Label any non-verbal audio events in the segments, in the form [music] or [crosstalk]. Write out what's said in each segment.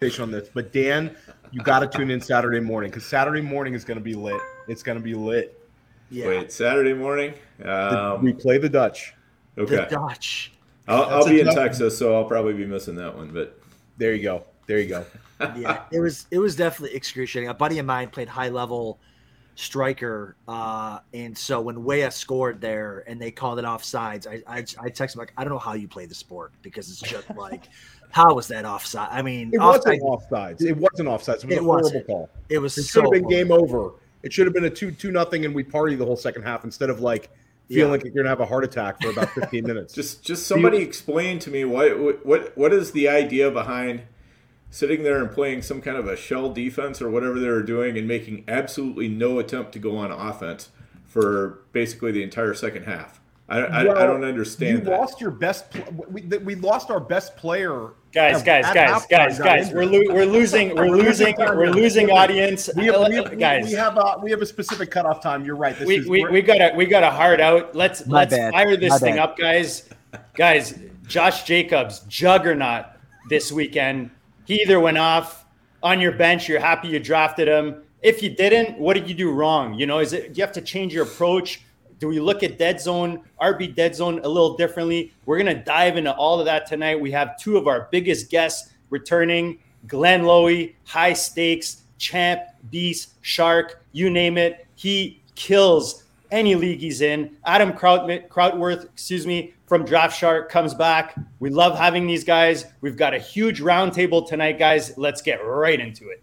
on this, but Dan, you got to tune in Saturday morning because Saturday morning is going to be lit. It's going to be lit. Yeah. Wait, Saturday morning? Um, we play the Dutch. Okay. The Dutch. I'll, I'll be in Texas, so I'll probably be missing that one. But there you go. There you go. [laughs] yeah, it was it was definitely excruciating. A buddy of mine played high level striker, uh, and so when Weah scored there and they called it offsides, I I, I texted him like, I don't know how you play the sport because it's just like, how was that offside? I mean, it wasn't offsides. It wasn't offsides. It was it a horrible wasn't. call. It was. It so should have been game over. It should have been a two two nothing, and we party the whole second half instead of like feeling yeah. like you're gonna have a heart attack for about 15 [laughs] minutes. just just somebody explain to me what what what is the idea behind sitting there and playing some kind of a shell defense or whatever they were doing and making absolutely no attempt to go on offense for basically the entire second half. I, I, well, I don't understand. You that. lost your best. We, we lost our best player. Guys, guys, guys, guys, guys. We're, lo- we're losing. We're [laughs] losing. We're losing audience. We have, we have, guys, we have a we have a specific cutoff time. You're right. This we, we, we got a we got a hard out. Let's My let's bad. fire this My thing bad. up, guys. Guys, Josh Jacobs juggernaut this weekend. He either went off on your bench. You're happy you drafted him. If you didn't, what did you do wrong? You know, is it you have to change your approach? Do we look at dead zone, RB dead zone a little differently? We're going to dive into all of that tonight. We have two of our biggest guests returning Glenn Lowy, high stakes, champ, beast, shark, you name it. He kills any league he's in. Adam Krautworth, excuse me, from Draft Shark comes back. We love having these guys. We've got a huge roundtable tonight, guys. Let's get right into it.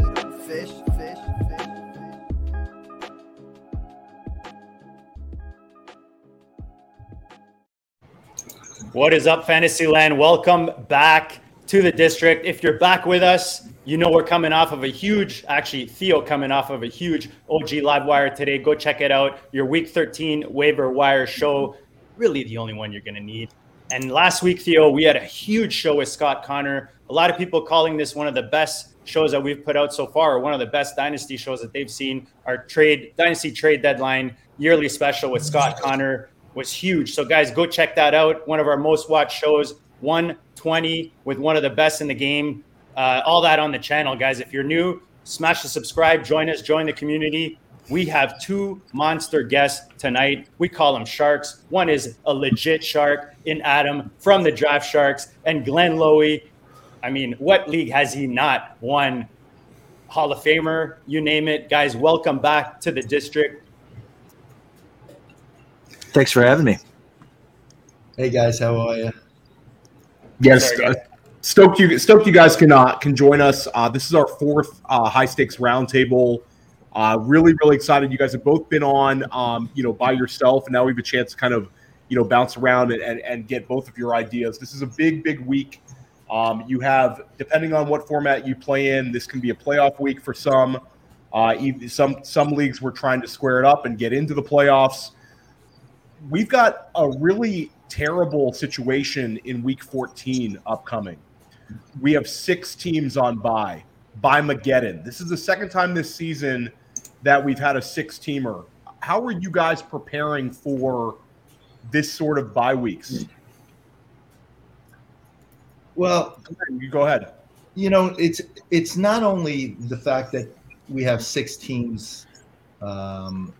What is up, Fantasyland? Welcome back to the district. If you're back with us, you know we're coming off of a huge, actually, Theo coming off of a huge OG live wire today. Go check it out. Your week 13 waiver wire show, really the only one you're going to need. And last week, Theo, we had a huge show with Scott Connor. A lot of people calling this one of the best shows that we've put out so far, one of the best dynasty shows that they've seen. Our trade dynasty trade deadline yearly special with Scott Connor was huge. So, guys, go check that out. One of our most watched shows, 120 with one of the best in the game. Uh, all that on the channel, guys. If you're new, smash the subscribe, join us, join the community. We have two monster guests tonight. We call them sharks. One is a legit shark in Adam from the Draft Sharks, and Glenn Lowy. I mean, what league has he not won? Hall of Famer, you name it. Guys, welcome back to the district. Thanks for having me. Hey guys, how are you? Yes, uh, stoked you stoked you guys can uh, can join us. Uh, this is our fourth uh, high stakes roundtable. Uh, really, really excited. You guys have both been on, um, you know, by yourself, and now we have a chance to kind of, you know, bounce around and, and, and get both of your ideas. This is a big, big week. Um, you have, depending on what format you play in, this can be a playoff week for some. Uh, some some leagues we're trying to square it up and get into the playoffs we've got a really terrible situation in week 14 upcoming. We have six teams on bye by Mageddon. This is the second time this season that we've had a six teamer. How are you guys preparing for this sort of bye weeks? Well, you go ahead. You know, it's it's not only the fact that we have six teams um,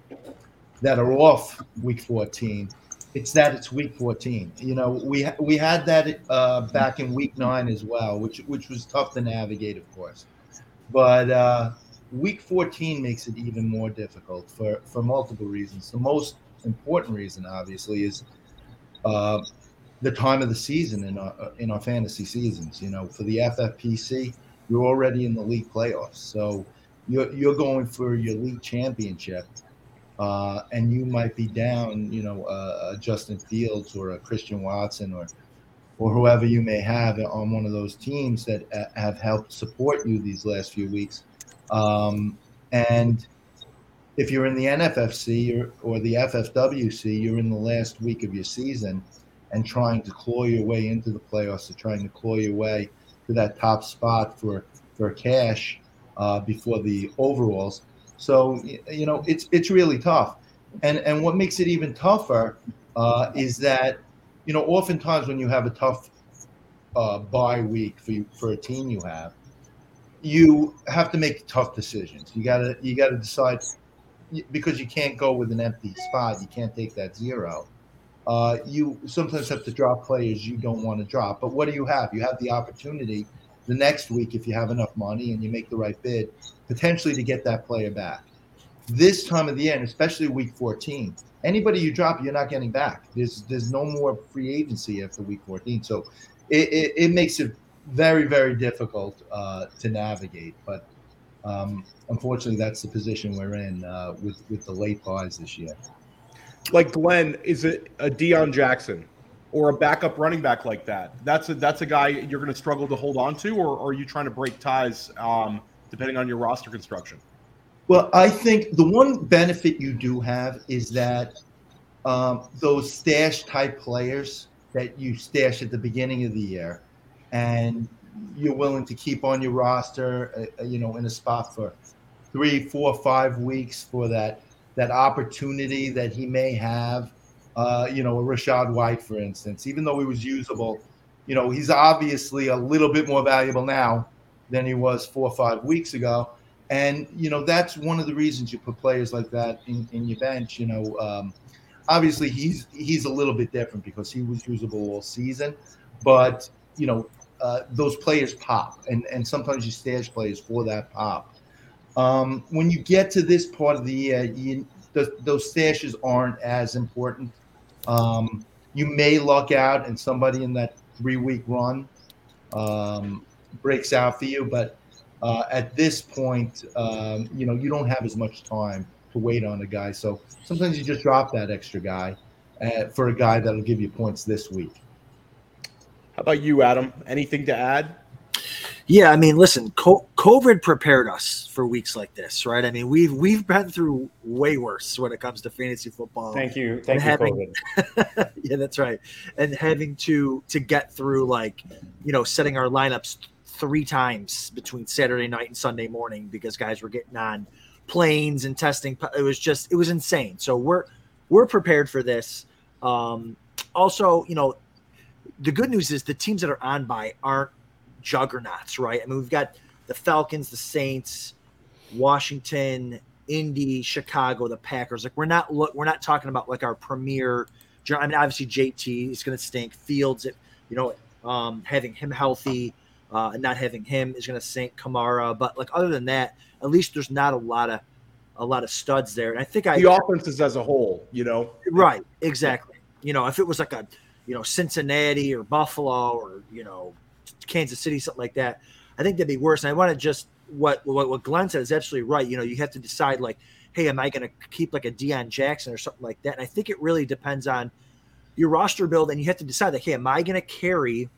that are off week 14. It's that it's week 14. You know, we we had that uh, back in week nine as well, which which was tough to navigate, of course. But uh, week 14 makes it even more difficult for for multiple reasons. The most important reason, obviously, is uh, the time of the season in our in our fantasy seasons. You know, for the FFPC, you're already in the league playoffs, so you're you're going for your league championship uh, and you might be down, you know, uh, Justin Fields or a Christian Watson or or whoever you may have on one of those teams that uh, have helped support you these last few weeks. Um, and if you're in the NFFC or, or the FFWC, you're in the last week of your season and trying to claw your way into the playoffs, or trying to claw your way to that top spot for for cash uh, before the overalls. So you know it's it's really tough, and and what makes it even tougher uh, is that you know oftentimes when you have a tough uh, bye week for you, for a team you have, you have to make tough decisions. You gotta you gotta decide because you can't go with an empty spot. You can't take that zero. Uh, you sometimes have to drop players you don't want to drop. But what do you have? You have the opportunity the next week if you have enough money and you make the right bid, potentially to get that player back. This time of the year, and especially week 14, anybody you drop, you're not getting back. There's there's no more free agency after week 14, so it, it, it makes it very very difficult uh, to navigate. But um, unfortunately, that's the position we're in uh, with with the late byes this year. Like Glenn, is it a Deon Jackson? Or a backup running back like that. That's a that's a guy you're going to struggle to hold on to, or, or are you trying to break ties um, depending on your roster construction? Well, I think the one benefit you do have is that um, those stash type players that you stash at the beginning of the year, and you're willing to keep on your roster, uh, you know, in a spot for three, four, five weeks for that that opportunity that he may have uh, you know, a Rachaad White, for instance, even though he was usable, you know, he's obviously a little bit more valuable now than he was four or five weeks ago. And, you know, that's one of the reasons you put players like that in, in your bench. You know, um, obviously he's he's a little bit different because he was usable all season, but, you know, uh, those players pop, and, and sometimes you stash players for that pop. Um, when you get to this part of the year, you, the, those stashes aren't as important um, you may luck out and somebody in that three week run um, breaks out for you, but uh, at this point, um, you know, you don't have as much time to wait on a guy. So sometimes you just drop that extra guy uh, for a guy that'll give you points this week. How about you, Adam? Anything to add? Yeah, I mean, listen, COVID prepared us for weeks like this, right? I mean, we've we've been through way worse when it comes to fantasy football. Thank you, thank having, COVID. [laughs] yeah, that's right. And having to to get through like, you know, setting our lineups three times between Saturday night and Sunday morning because guys were getting on planes and testing. It was just it was insane. So we're we're prepared for this. Um, also, you know, the good news is the teams that are on bye aren't juggernauts, right? I mean, we've got the Falcons, the Saints, Washington, Indy, Chicago, the Packers. Like we're not look, we're not talking about like our premier. I mean, obviously JT is going to stink. Fields, you know, um, having him healthy uh, and not having him is going to sink Kamara. But like other than that, at least there's not a lot of a lot of studs there. And I think I the offenses as a whole, you know, right, exactly. You know, if it was like a you know Cincinnati or Buffalo or you know Kansas City, something like that. I think that'd be worse. And I want to just what, what what Glenn said is absolutely right. You know, you have to decide like, hey, am I going to keep like a Deon Jackson or something like that? And I think it really depends on your roster build, and you have to decide like, hey, am I going to carry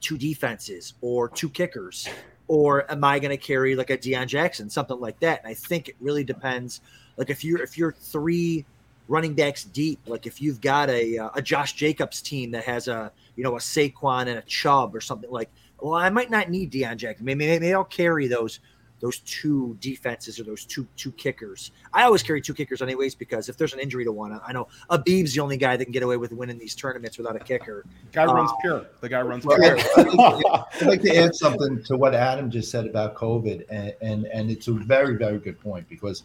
two defenses or two kickers, or am I going to carry like a Deon Jackson, something like that? And I think it really depends. Like if you're if you're three running backs deep, like if you've got a uh, a Josh Jacobs team that has a you know, a Saquon and a Chubb or something like. Well, I might not need Deon Jackson. Maybe, maybe I'll carry those those two defenses or those two two kickers. I always carry two kickers anyways because if there's an injury to one, I know Abib's the only guy that can get away with winning these tournaments without a kicker. Guy uh, runs pure. The guy runs well, pure. I'd like to add something to what Adam just said about COVID, and and, and it's a very very good point because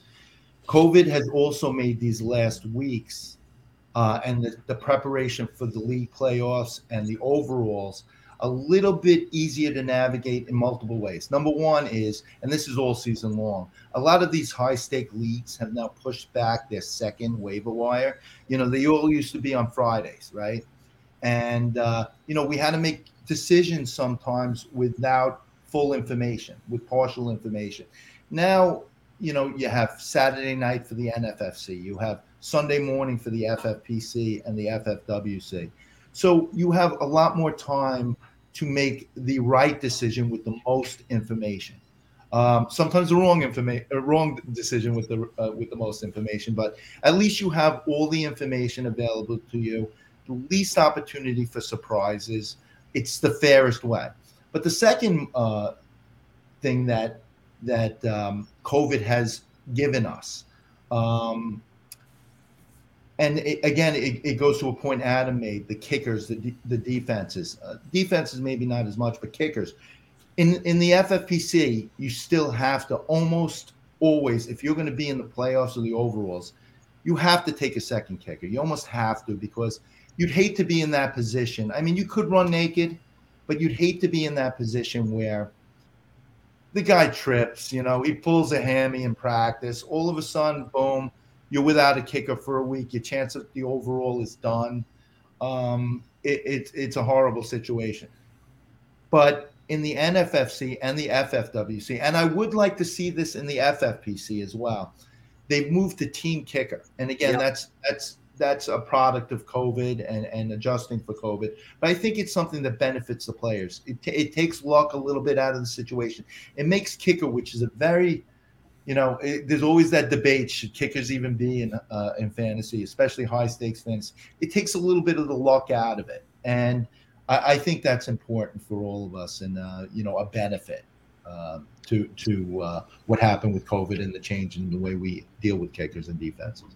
COVID has also made these last weeks uh, and the, the preparation for the league playoffs and the overalls a little bit easier to navigate in multiple ways. Number one is, and this is all season long, a lot of these high stake leagues have now pushed back their second waiver wire. You know, they all used to be on Fridays, right? And, uh, you know, we had to make decisions sometimes without full information, with partial information. Now, you know, you have Saturday night for the NFFC, you have Sunday morning for the FFPC and the FFWC. So you have a lot more time to make the right decision with the most information. Um, sometimes the wrong information, wrong decision with the uh, with the most information, but at least you have all the information available to you. The least opportunity for surprises. It's the fairest way. But the second uh, thing that that um, COVID has given us um, and it, again, it, it, goes to a point Adam made: the kickers, the the defenses, uh, defenses maybe not as much, but kickers. In in the FFPC, you still have to almost always, if you're going to be in the playoffs or the overalls, you have to take a second kicker. You almost have to because you'd hate to be in that position. I mean, you could run naked, but you'd hate to be in that position where the guy trips. You know, he pulls a hammy in practice. All of a sudden, boom you're without a kicker for a week. Your chance of the overall is done. Um, it, it, it's a horrible situation. But in the NFFC and the FFWC, and I would like to see this in the FFPC as well. They've moved to team kicker, and again, yep. that's that's that's a product of COVID and, and adjusting for COVID. But I think it's something that benefits the players. It, t- it takes luck a little bit out of the situation. It makes kicker, which is a very you know, it, there's always that debate: should kickers even be in uh, in fantasy, especially high stakes fantasy? It takes a little bit of the luck out of it, and I, I think that's important for all of us, and uh, you know, a benefit uh, to to uh, what happened with COVID and the change in the way we deal with kickers and defenses.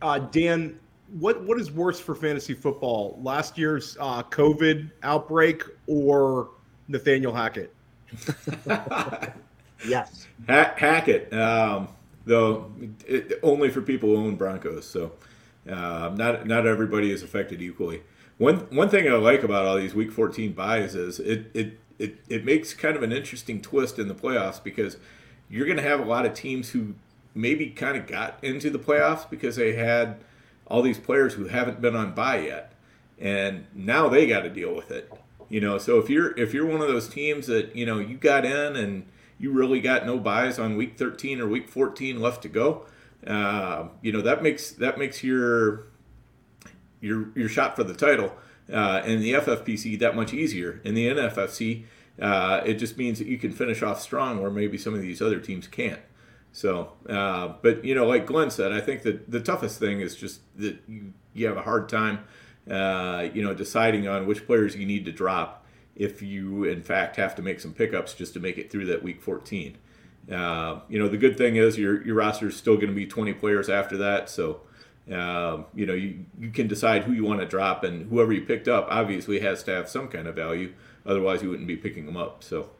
Uh, Dan, what what is worse for fantasy football? Last year's uh, COVID outbreak or Nathaniel Hackett? [laughs] Yes. Hack, hack it. Um, though it, only for people who own Broncos. So uh, not not everybody is affected equally. One one thing I like about all these Week 14 byes is it it it, it makes kind of an interesting twist in the playoffs because you're going to have a lot of teams who maybe kind of got into the playoffs because they had all these players who haven't been on bye yet, and now they got to deal with it. You know, so if you're if you're one of those teams that you know you got in and you really got no byes on week 13 or week 14 left to go, uh, you know that makes that makes your your your shot for the title uh, in the FFPC that much easier. In the NFFC, uh, it just means that you can finish off strong where maybe some of these other teams can't. So, uh, but you know, like Glenn said, I think that the toughest thing is just that you you have a hard time, uh, you know, deciding on which players you need to drop if you in fact have to make some pickups just to make it through that week 14. Uh, you know, the good thing is your your roster is still going to be 20 players after that, so um, you know you, you can decide who you want to drop, and whoever you picked up obviously has to have some kind of value. Otherwise, you wouldn't be picking them up. So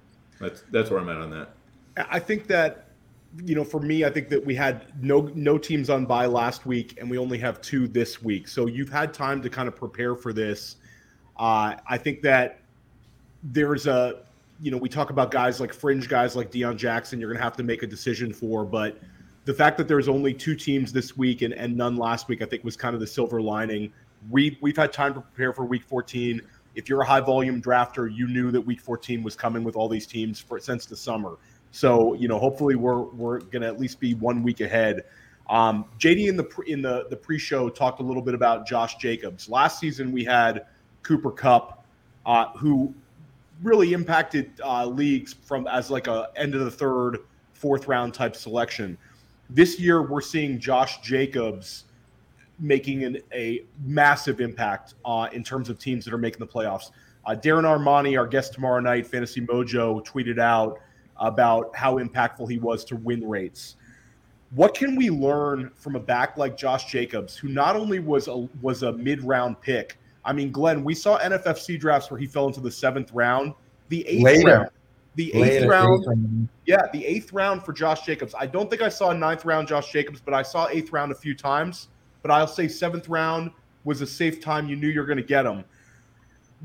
that's that's where I'm at on that. I think that you know, for me, I think that we had no no teams on bye last week, and we only have two this week. So you've had time to kind of prepare for this. Uh, I think that there's a you know we talk about guys like fringe guys like Deon Jackson you're going to have to make a decision for but the fact that there's only two teams this week and, and none last week I think was kind of the silver lining. We we've had time to prepare for week 14 if you're a high volume drafter you knew that week 14 was coming with all these teams for since the summer. So you know hopefully we're we're going to at least be one week ahead. Um, JD in the in the the pre-show talked a little bit about Josh Jacobs. Last season we had Cooper Kupp, uh, who really impacted uh, leagues from as like a end of the third, fourth round type selection. This year, we're seeing Josh Jacobs making an, a massive impact uh, in terms of teams that are making the playoffs. Uh, Darren Armani, our guest tomorrow night, Fantasy Mojo, tweeted out about how impactful he was to win rates. What can we learn from a back like Josh Jacobs, who not only was a was a mid round pick, I mean, Glenn, we saw NFFC drafts where he fell into the seventh round. The eighth Later. round, The eighth round, yeah, the eighth round for Josh Jacobs. I don't think I saw ninth round Josh Jacobs, but I saw eighth round a few times. But I'll say seventh round was a safe time. You knew you're going to get him.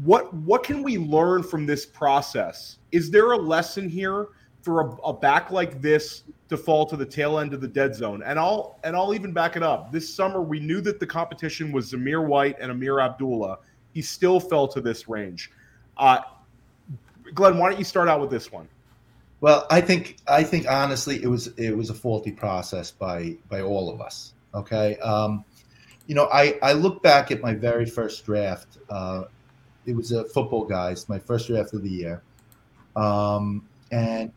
What what can we learn from this process? Is there a lesson here for a, a back like this to fall to the tail end of the dead zone? And I'll and I'll even back it up. This summer we knew that the competition was Zamir White and Ameer Abdullah. He still fell to this range. Uh, Glenn, why don't you start out with this one? Well, I think I think honestly, it was it was a faulty process by by all of us. Okay, um, you know, I I look back at my very first draft. Uh, it was a football guys, my first draft of the year, um, and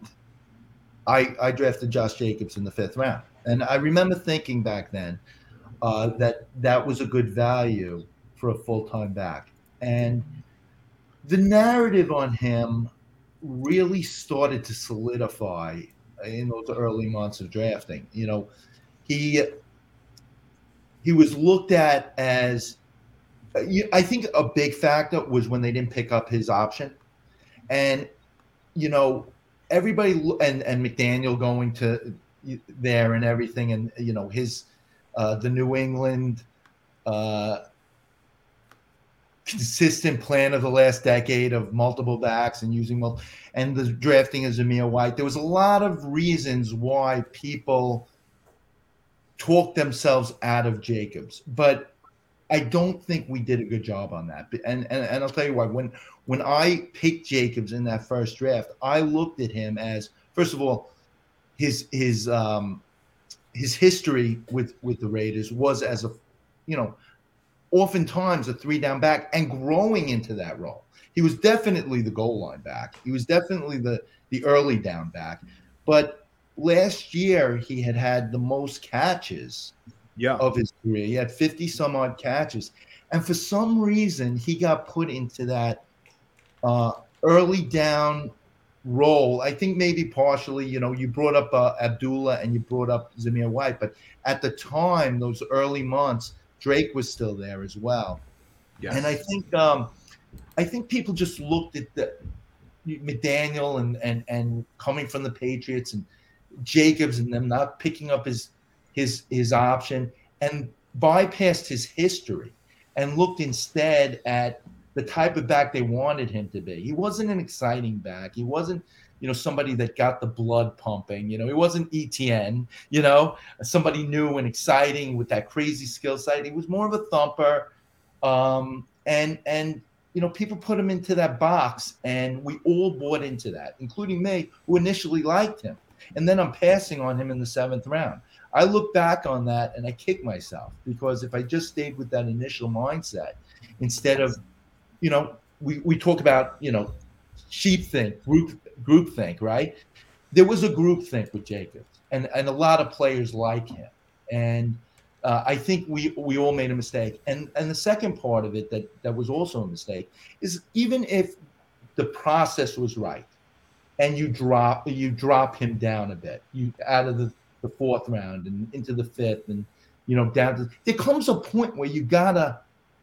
I I drafted Josh Jacobs in the fifth round, and I remember thinking back then uh, that that was a good value for a full time back, and the narrative on him really started to solidify in those early months of drafting. You know, he he was looked at as I think a big factor was when they didn't pick up his option, and you know everybody and and McDaniel going to there and everything, and you know his uh, the New England uh, consistent plan of the last decade of multiple backs and using multiple, and the drafting of Zamir White. There was a lot of reasons why people talked themselves out of Jacobs, but I don't think we did a good job on that. And and, and I'll tell you why. When when I picked Jacobs in that first draft, I looked at him as first of all, his his um his history with with the Raiders was as a you know oftentimes a three down back and growing into that role. He was definitely the goal line back. He was definitely the the early down back. But last year he had had the most catches yeah. of his career. He had 50 some odd catches. And for some reason he got put into that uh, early down role. I think maybe partially, you know, you brought up uh, Abdullah and you brought up Zamir White, but at the time, those early months, Drake was still there as well. Yes. And I think um, I think people just looked at the McDaniel and and and coming from the Patriots and Jacobs and them not picking up his his his option and bypassed his history and looked instead at the type of back they wanted him to be. He wasn't an exciting back. He wasn't you know, somebody that got the blood pumping. You know, he wasn't ETN, you know, somebody new and exciting with that crazy skill set. He was more of a thumper. Um, and and you know, people put him into that box, and we all bought into that, including me, who initially liked him. And then I'm passing on him in the seventh round. I look back on that and I kick myself because if I just stayed with that initial mindset instead of, you know, we, we talk about, you know, sheep think, group group think, right? There was a group think with Jacobs, and and a lot of players like him, and uh, I think we we all made a mistake. And and the second part of it that that was also a mistake is even if the process was right, and you drop you drop him down a bit, you out of the the fourth round and into the fifth, and you know down to there comes a point where you gotta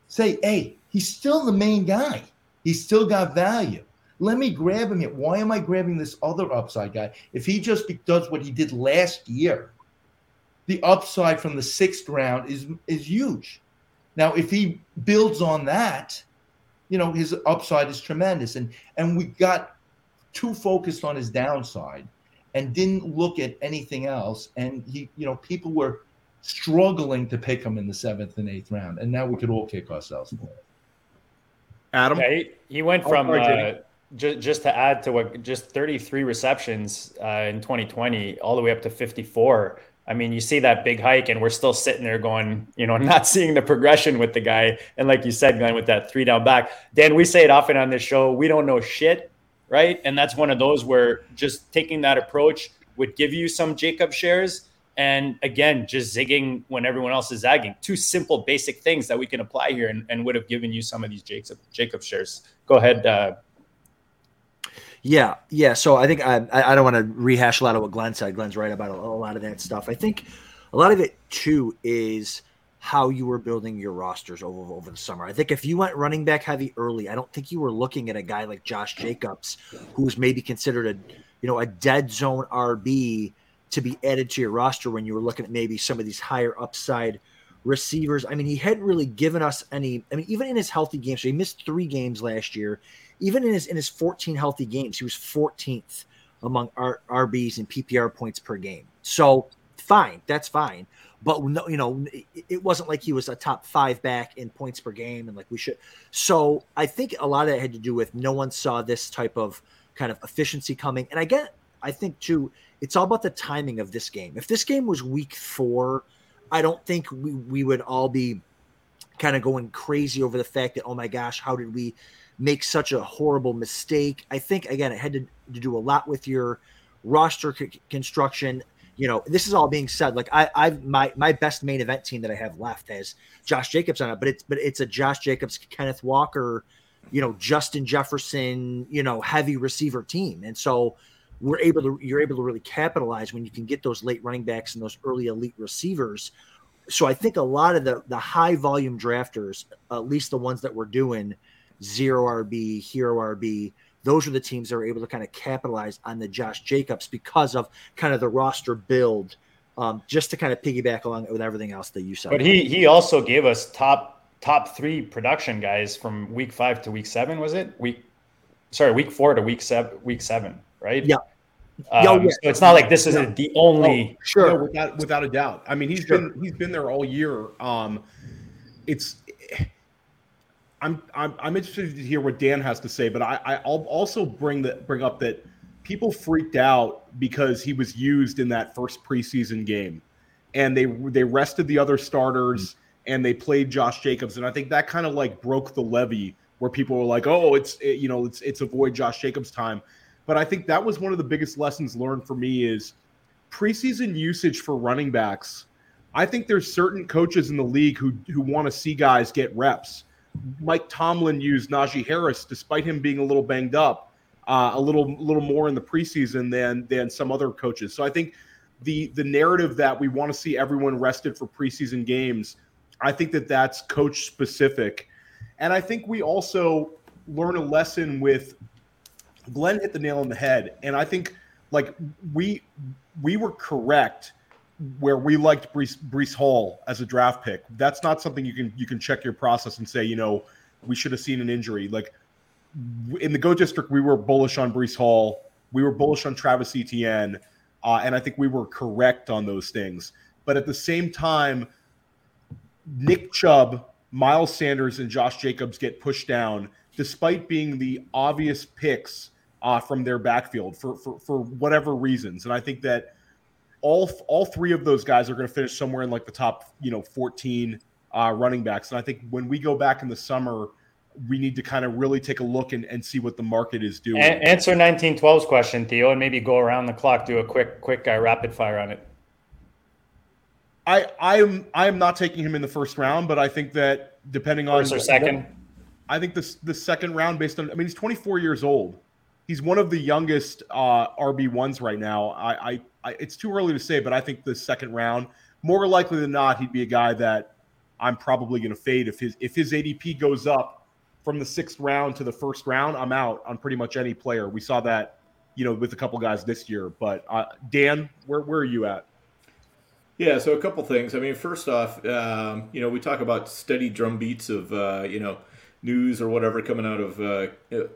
say, hey, he's still the main guy. He's still got value. Let me grab him. Yet. Why am I grabbing this other upside guy? If he just does what he did last year, the upside from the sixth round is is huge. Now, if he builds on that, you know his upside is tremendous. And and we got too focused on his downside and didn't look at anything else. And he, you know, people were struggling to pick him in the seventh and eighth round, and now we could all kick ourselves. For it. Adam, yeah, he, he went from uh, just, just to add to what just 33 receptions uh, in 2020 all the way up to 54 i mean you see that big hike and we're still sitting there going you know [laughs] not seeing the progression with the guy. And like you said glenn with that three down back dan we say it often on this show we don't know shit right and that's one of those where just taking that approach would give you some jacob shares and again just zigging when everyone else is zagging two simple basic things that we can apply here and, and would have given you some of these jacob jacob shares go ahead uh, yeah, yeah. So I think I I don't want to rehash a lot of what Glenn said. Glenn's right about a, a lot of that stuff. I think a lot of it too is how you were building your rosters over over the summer. I think if you went running back heavy early, I don't think you were looking at a guy like Josh Jacobs, who's maybe considered a you know a dead zone RB to be added to your roster when you were looking at maybe some of these higher upside receivers. I mean, he hadn't really given us any. I mean, even in his healthy games, so he missed three games last year. Even in his in his 14 healthy games, he was 14th among R- RBs and PPR points per game. So fine, that's fine. But no, you know, it wasn't like he was a top five back in points per game, and like we should. So I think a lot of that had to do with no one saw this type of kind of efficiency coming. And I get, I think too, it's all about the timing of this game. If this game was week four, I don't think we, we would all be kind of going crazy over the fact that, oh my gosh, how did we make such a horrible mistake? I think, again, it had to, to do a lot with your roster c- construction you know, this is all being said. Like I, I've my my best main event team that I have left has Josh Jacobs on it, but it's but it's a Josh Jacobs, Kenneth Walker, you know, Justin Jefferson, you know, heavy receiver team, and so we're able to you're able to really capitalize when you can get those late running backs and those early elite receivers. So I think a lot of the the high volume drafters, at least the ones that we're doing, zero RB, hero RB those are the teams that are able to kind of capitalize on the Josh Jacobs because of kind of the roster build, um, just to kind of piggyback along with everything else that you said. But he he also gave us top top three production guys from week five to week seven. Was it week? Sorry, week four to week seven. Week seven, right? Yeah. Um, yeah. So it's not like this is yeah. the only. Oh, sure, no, without without a doubt. I mean, he's sure. been he's been there all year. Um, it's I'm, I'm I'm interested to hear what Dan has to say, but I I'll also bring that bring up that people freaked out because he was used in that first preseason game, and they they rested the other starters mm-hmm. and they played Josh Jacobs, and I think that kind of like broke the levee where people were like, oh, it's it, you know it's it's avoid Josh Jacobs time, but I think that was one of the biggest lessons learned for me is preseason usage for running backs. I think there's certain coaches in the league who who want to see guys get reps Mike Tomlin used Najee Harris, despite him being a little banged up, uh, a little little more in the preseason than than some other coaches. So I think the the narrative that we want to see everyone rested for preseason games, I think that that's coach specific, and I think we also learn a lesson with Glenn hit the nail on the head, and I think like we we were correct where we liked Breece, Breece Hall as a draft pick. That's not something you can you can check your process and say, you know, we should have seen an injury. Like in the GOAT District, we were bullish on Breece Hall. We were bullish on Travis Etienne, uh, and I think we were correct on those things. But at the same time, Nick Chubb, Miles Sanders, and Josh Jacobs get pushed down, despite being the obvious picks uh, from their backfield for, for for whatever reasons. And I think that all all three of those guys are going to finish somewhere in like the top, you know, 14 uh, running backs. And I think when we go back in the summer, we need to kind of really take a look and, and see what the market is doing. A- answer 1912's question, Theo, and maybe go around the clock, do a quick quick uh, rapid fire on it. I I am I am not taking him in the first round, but I think that depending on first or second, I think this the second round based on I mean he's 24 years old. He's one of the youngest uh, RB ones right now. I, I I, it's too early to say, but I think the second round, more likely than not, he'd be a guy that I'm probably going to fade if his if his ADP goes up from the sixth round to the first round. I'm out on pretty much any player. We saw that, you know, with a couple guys this year. But uh, Dan, where where are you at? Yeah, so a couple things. I mean, first off, um, you know, we talk about steady drum beats of uh, you know news or whatever coming out of uh,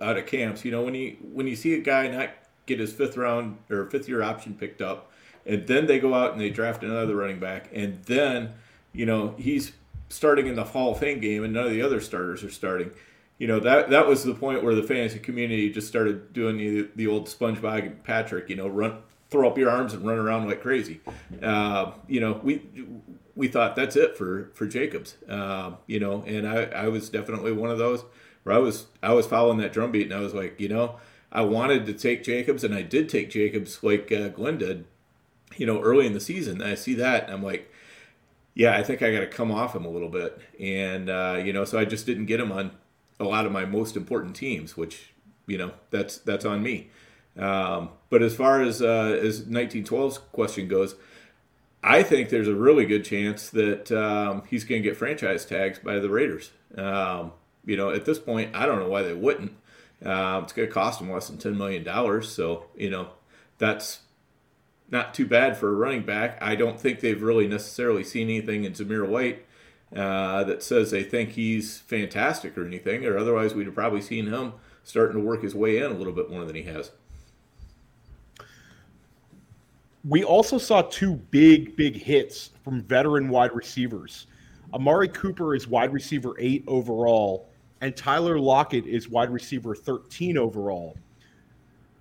out of camps. You know, when you when you see a guy not get his fifth round or fifth year option picked up, and then they go out and they draft another running back, and then you know he's starting in the Hall of Fame game, and none of the other starters are starting. You know that that was the point where the fantasy community just started doing the, the old SpongeBob Patrick, you know, run throw up your arms and run around like crazy. Uh, you know, we we thought that's it for for Jacobs. Uh, you know, and I I was definitely one of those where I was I was following that drum beat, and I was like, you know, I wanted to take Jacobs, and I did take Jacobs like uh, Glenn did, you know, early in the season. And I see that, and I'm like, yeah, I think I got to come off him a little bit. And, uh, you know, so I just didn't get him on a lot of my most important teams, which, you know, that's that's on me. Um, but as far as uh, as 1912's question goes, I think there's a really good chance that um, he's going to get franchise tags by the Raiders. Um, you know, at this point, I don't know why they wouldn't. Um, it's going to cost them less than ten million dollars, so you know that's not too bad for a running back. I don't think they've really necessarily seen anything in Zamir White uh, that says they think he's fantastic or anything, or otherwise we'd have probably seen him starting to work his way in a little bit more than he has. We also saw two big, big hits from veteran wide receivers. Amari Cooper is wide receiver eight overall, and Tyler Lockett is wide receiver 13 overall.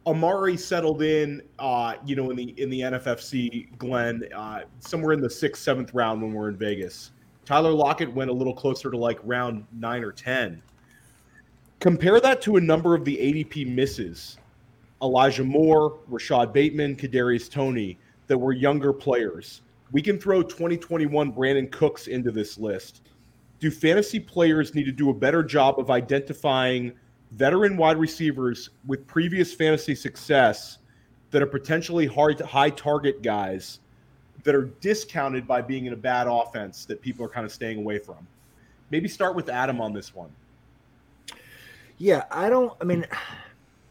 Amari settled in, uh, you know, in the in the NFFC, Glenn, uh, somewhere in the sixth, seventh round when we're in Vegas. Tyler Lockett went a little closer to like round nine or ten. Compare that to a number of the ADP misses: Elijah Moore, Rashod Bateman, Kadarius Toney, that were younger players. We can throw 2021 Brandin Cooks into this list. Do fantasy players need to do a better job of identifying? veteran wide receivers with previous fantasy success that are potentially hard to high target guys that are discounted by being in a bad offense that people are kind of staying away from. Maybe start with Adam on this one. Yeah, I don't I mean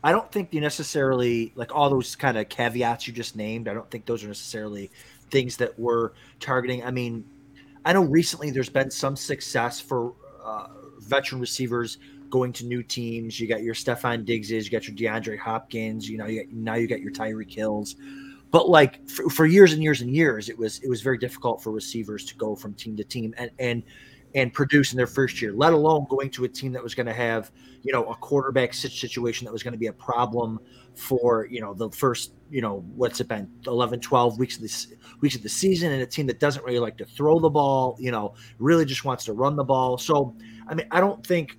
I don't think you necessarily like all those kind of caveats you just named. I don't think those are necessarily things that we're targeting. I mean, I know recently there's been some success for uh, veteran receivers going to new teams. You got your Stefon Diggses, you got your DeAndre Hopkins. You know, you got, now you got your Tyreek Hills. But like for, for, years and years and years, it was it was very difficult for receivers to go from team to team and and and produce in their first year, let alone going to a team that was going to have you know a quarterback situation that was going to be a problem for you know the first you know what's it been 11 12 weeks of this weeks of the season and a team that doesn't really like to throw the ball you know really just wants to run the ball. So i mean i don't think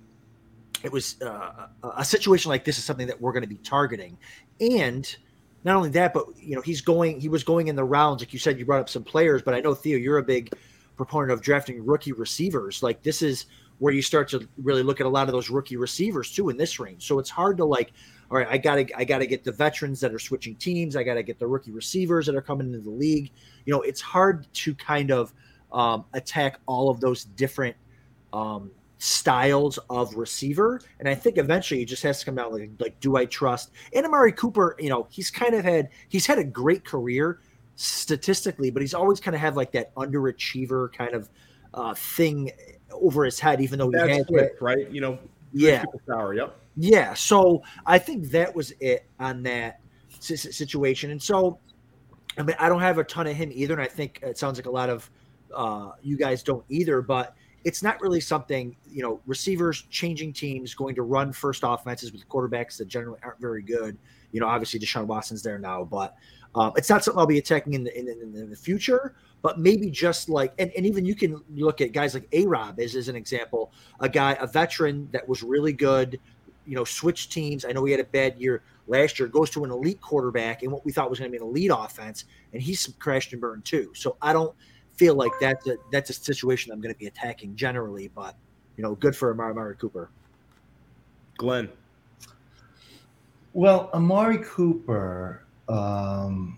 it was uh, a situation like this is something that we're going to be targeting. And not only that but you know he's going he was going in the rounds like you said you brought up some players but i know theo you're a big proponent of drafting rookie receivers like this is where you start to really look at a lot of those rookie receivers too in this range so it's hard to like all right i gotta i gotta get the veterans that are switching teams i gotta get the rookie receivers that are coming into the league you know it's hard to kind of um, attack all of those different um, styles of receiver. And I think eventually it just has to come out like, like, do I trust? And Amari Cooper, you know, he's kind of had he's had a great career statistically, but he's always kind of had like that underachiever kind of uh, thing over his head, even though he That's had quick, right? You know, yeah, power. Yep. Yeah. So I think that was it on that situation. And so, I mean, I don't have a ton of him either. And I think it sounds like a lot of uh, you guys don't either, but it's not really something you know receivers changing teams going to run first offenses with quarterbacks that generally aren't very good you know obviously deshaun watson's there now but um, it's not something i'll be attacking in the, in, in, in the future but maybe just like and, and even you can look at guys like a rob as, as an example a guy a veteran that was really good you know switch teams i know he had a bad year last year goes to an elite quarterback and what we thought was going to be an elite offense and he's crashed and burned too so i don't feel like that's a that's a situation I'm going to be attacking generally. But you know, good for Amari, Amari Cooper. Glenn. Well, Amari Cooper um,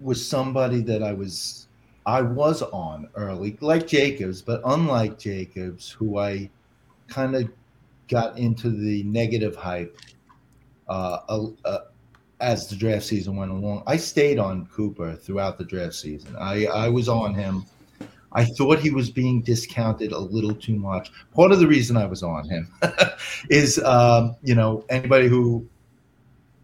was somebody that I was I was on early, like Jacobs, but unlike Jacobs, who I kind of got into the negative hype uh, uh, as the draft season went along. I stayed on Cooper throughout the draft season. I, I was on him. I thought he was being discounted a little too much. Part of the reason I was on him [laughs] is, um, you know, anybody who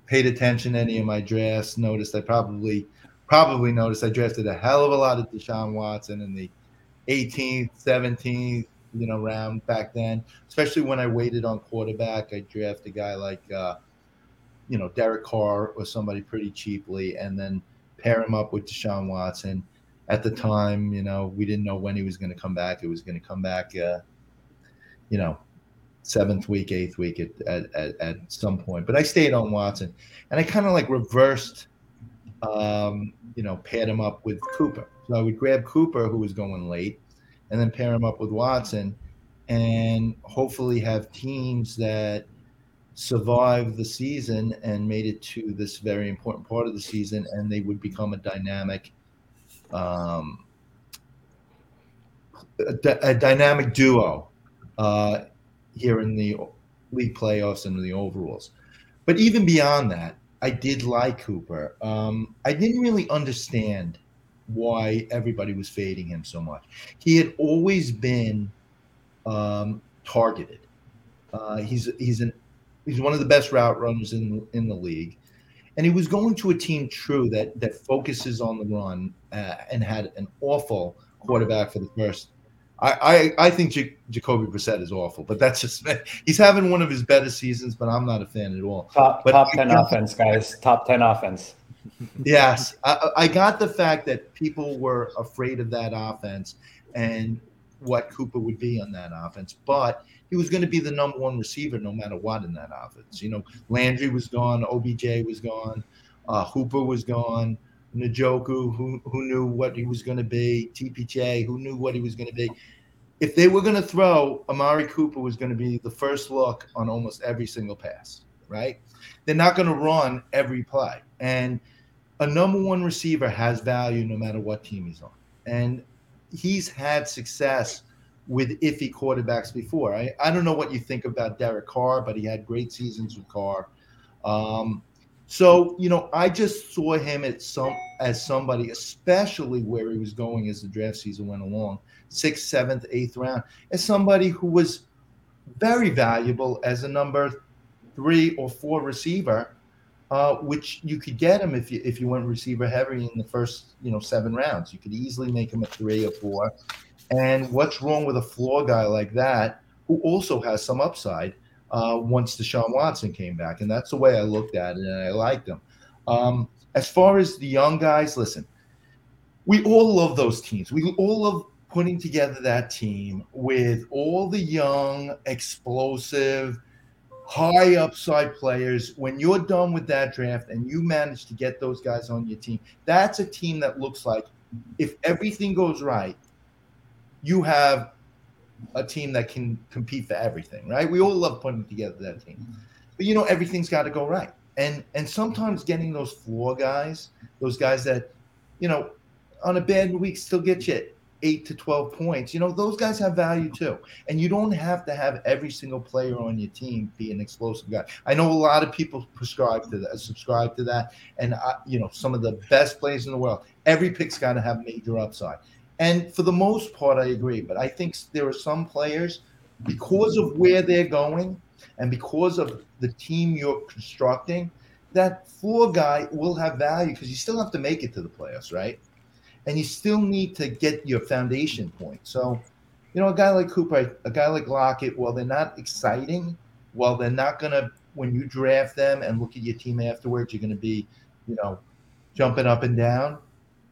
paid attention to any of my drafts noticed I probably probably noticed I drafted a hell of a lot of Deshaun Watson in the 18th, 17th, you know, round back then. Especially when I waited on quarterback, I drafted a guy like uh, you know, Derek Carr or somebody pretty cheaply and then pair him up with Deshaun Watson. At the time, you know, we didn't know when he was going to come back. It was going to come back, uh, you know, seventh week, eighth week at, at, at, at some point. But I stayed on Watson and I kind of like reversed, um, you know, paired him up with Cooper. So I would grab Cooper, who was going late, and then pair him up with Watson and hopefully have teams that – survived the season and made it to this very important part of the season, and they would become a dynamic um, a, a, dynamic duo uh, here in the league playoffs and the overalls. But even beyond that, I did like Cooper. Um, I didn't really understand why everybody was fading him so much. He had always been um, targeted. Uh, he's he's an he's one of the best route runners in in the league, and he was going to a team true that that focuses on the run uh, and had an awful quarterback for the first I, I, I think J- Jacoby Brissett is awful, but that's just [laughs] he's having one of his better seasons. But I'm not a fan at all. Top but top ten offense, guys. Top ten offense. [laughs] yes, I, I got the fact that people were afraid of that offense and what Cooper would be on that offense, but he was going to be the number one receiver no matter what in that offense. You know, Landry was gone, OBJ was gone, uh, Hooper was gone. Njoku, who who knew what he was going to be, DPJ, who knew what he was going to be. If they were going to throw, Amari Cooper was going to be the first look on almost every single pass, right? They're not going to run every play. And a number one receiver has value no matter what team he's on. And he's had success with iffy quarterbacks before. I, I don't know what you think about Derek Carr, but he had great seasons with Carr. Um, so, you know, I just saw him at some as somebody, especially where he was going as the draft season went along, sixth, seventh, eighth round, as somebody who was very valuable as a number three or four receiver, uh, which you could get him if you if you went receiver heavy in the first, you know, seven rounds. You could easily make him a three or four. And what's wrong with a floor guy like that who also has some upside? Uh, once Deshaun Watson came back. And that's the way I looked at it, and I liked them. Um, as far as the young guys, listen, we all love those teams. We all love putting together that team with all the young, explosive, high upside players. When you're done with that draft and you manage to get those guys on your team, that's a team that looks like if everything goes right, you have a team that can compete for everything, right? We all love putting together that team, but you know everything's got to go right, and and sometimes getting those floor guys, those guys that, you know, on a bad week still get you eight to twelve points. You know those guys have value too, and you don't have to have every single player on your team be an explosive guy. I know a lot of people prescribe to that, subscribe to that, and I, you know some of the best players in the world. Every pick's got to have major upside. And for the most part, I agree. But I think there are some players, because of where they're going and because of the team you're constructing, that floor guy will have value because you still have to make it to the playoffs, right? And you still need to get your foundation point. So, you know, a guy like Cooper, a guy like Lockett, while they're not exciting, while they're not going to, when you draft them and look at your team afterwards, you're going to be, you know, jumping up and down.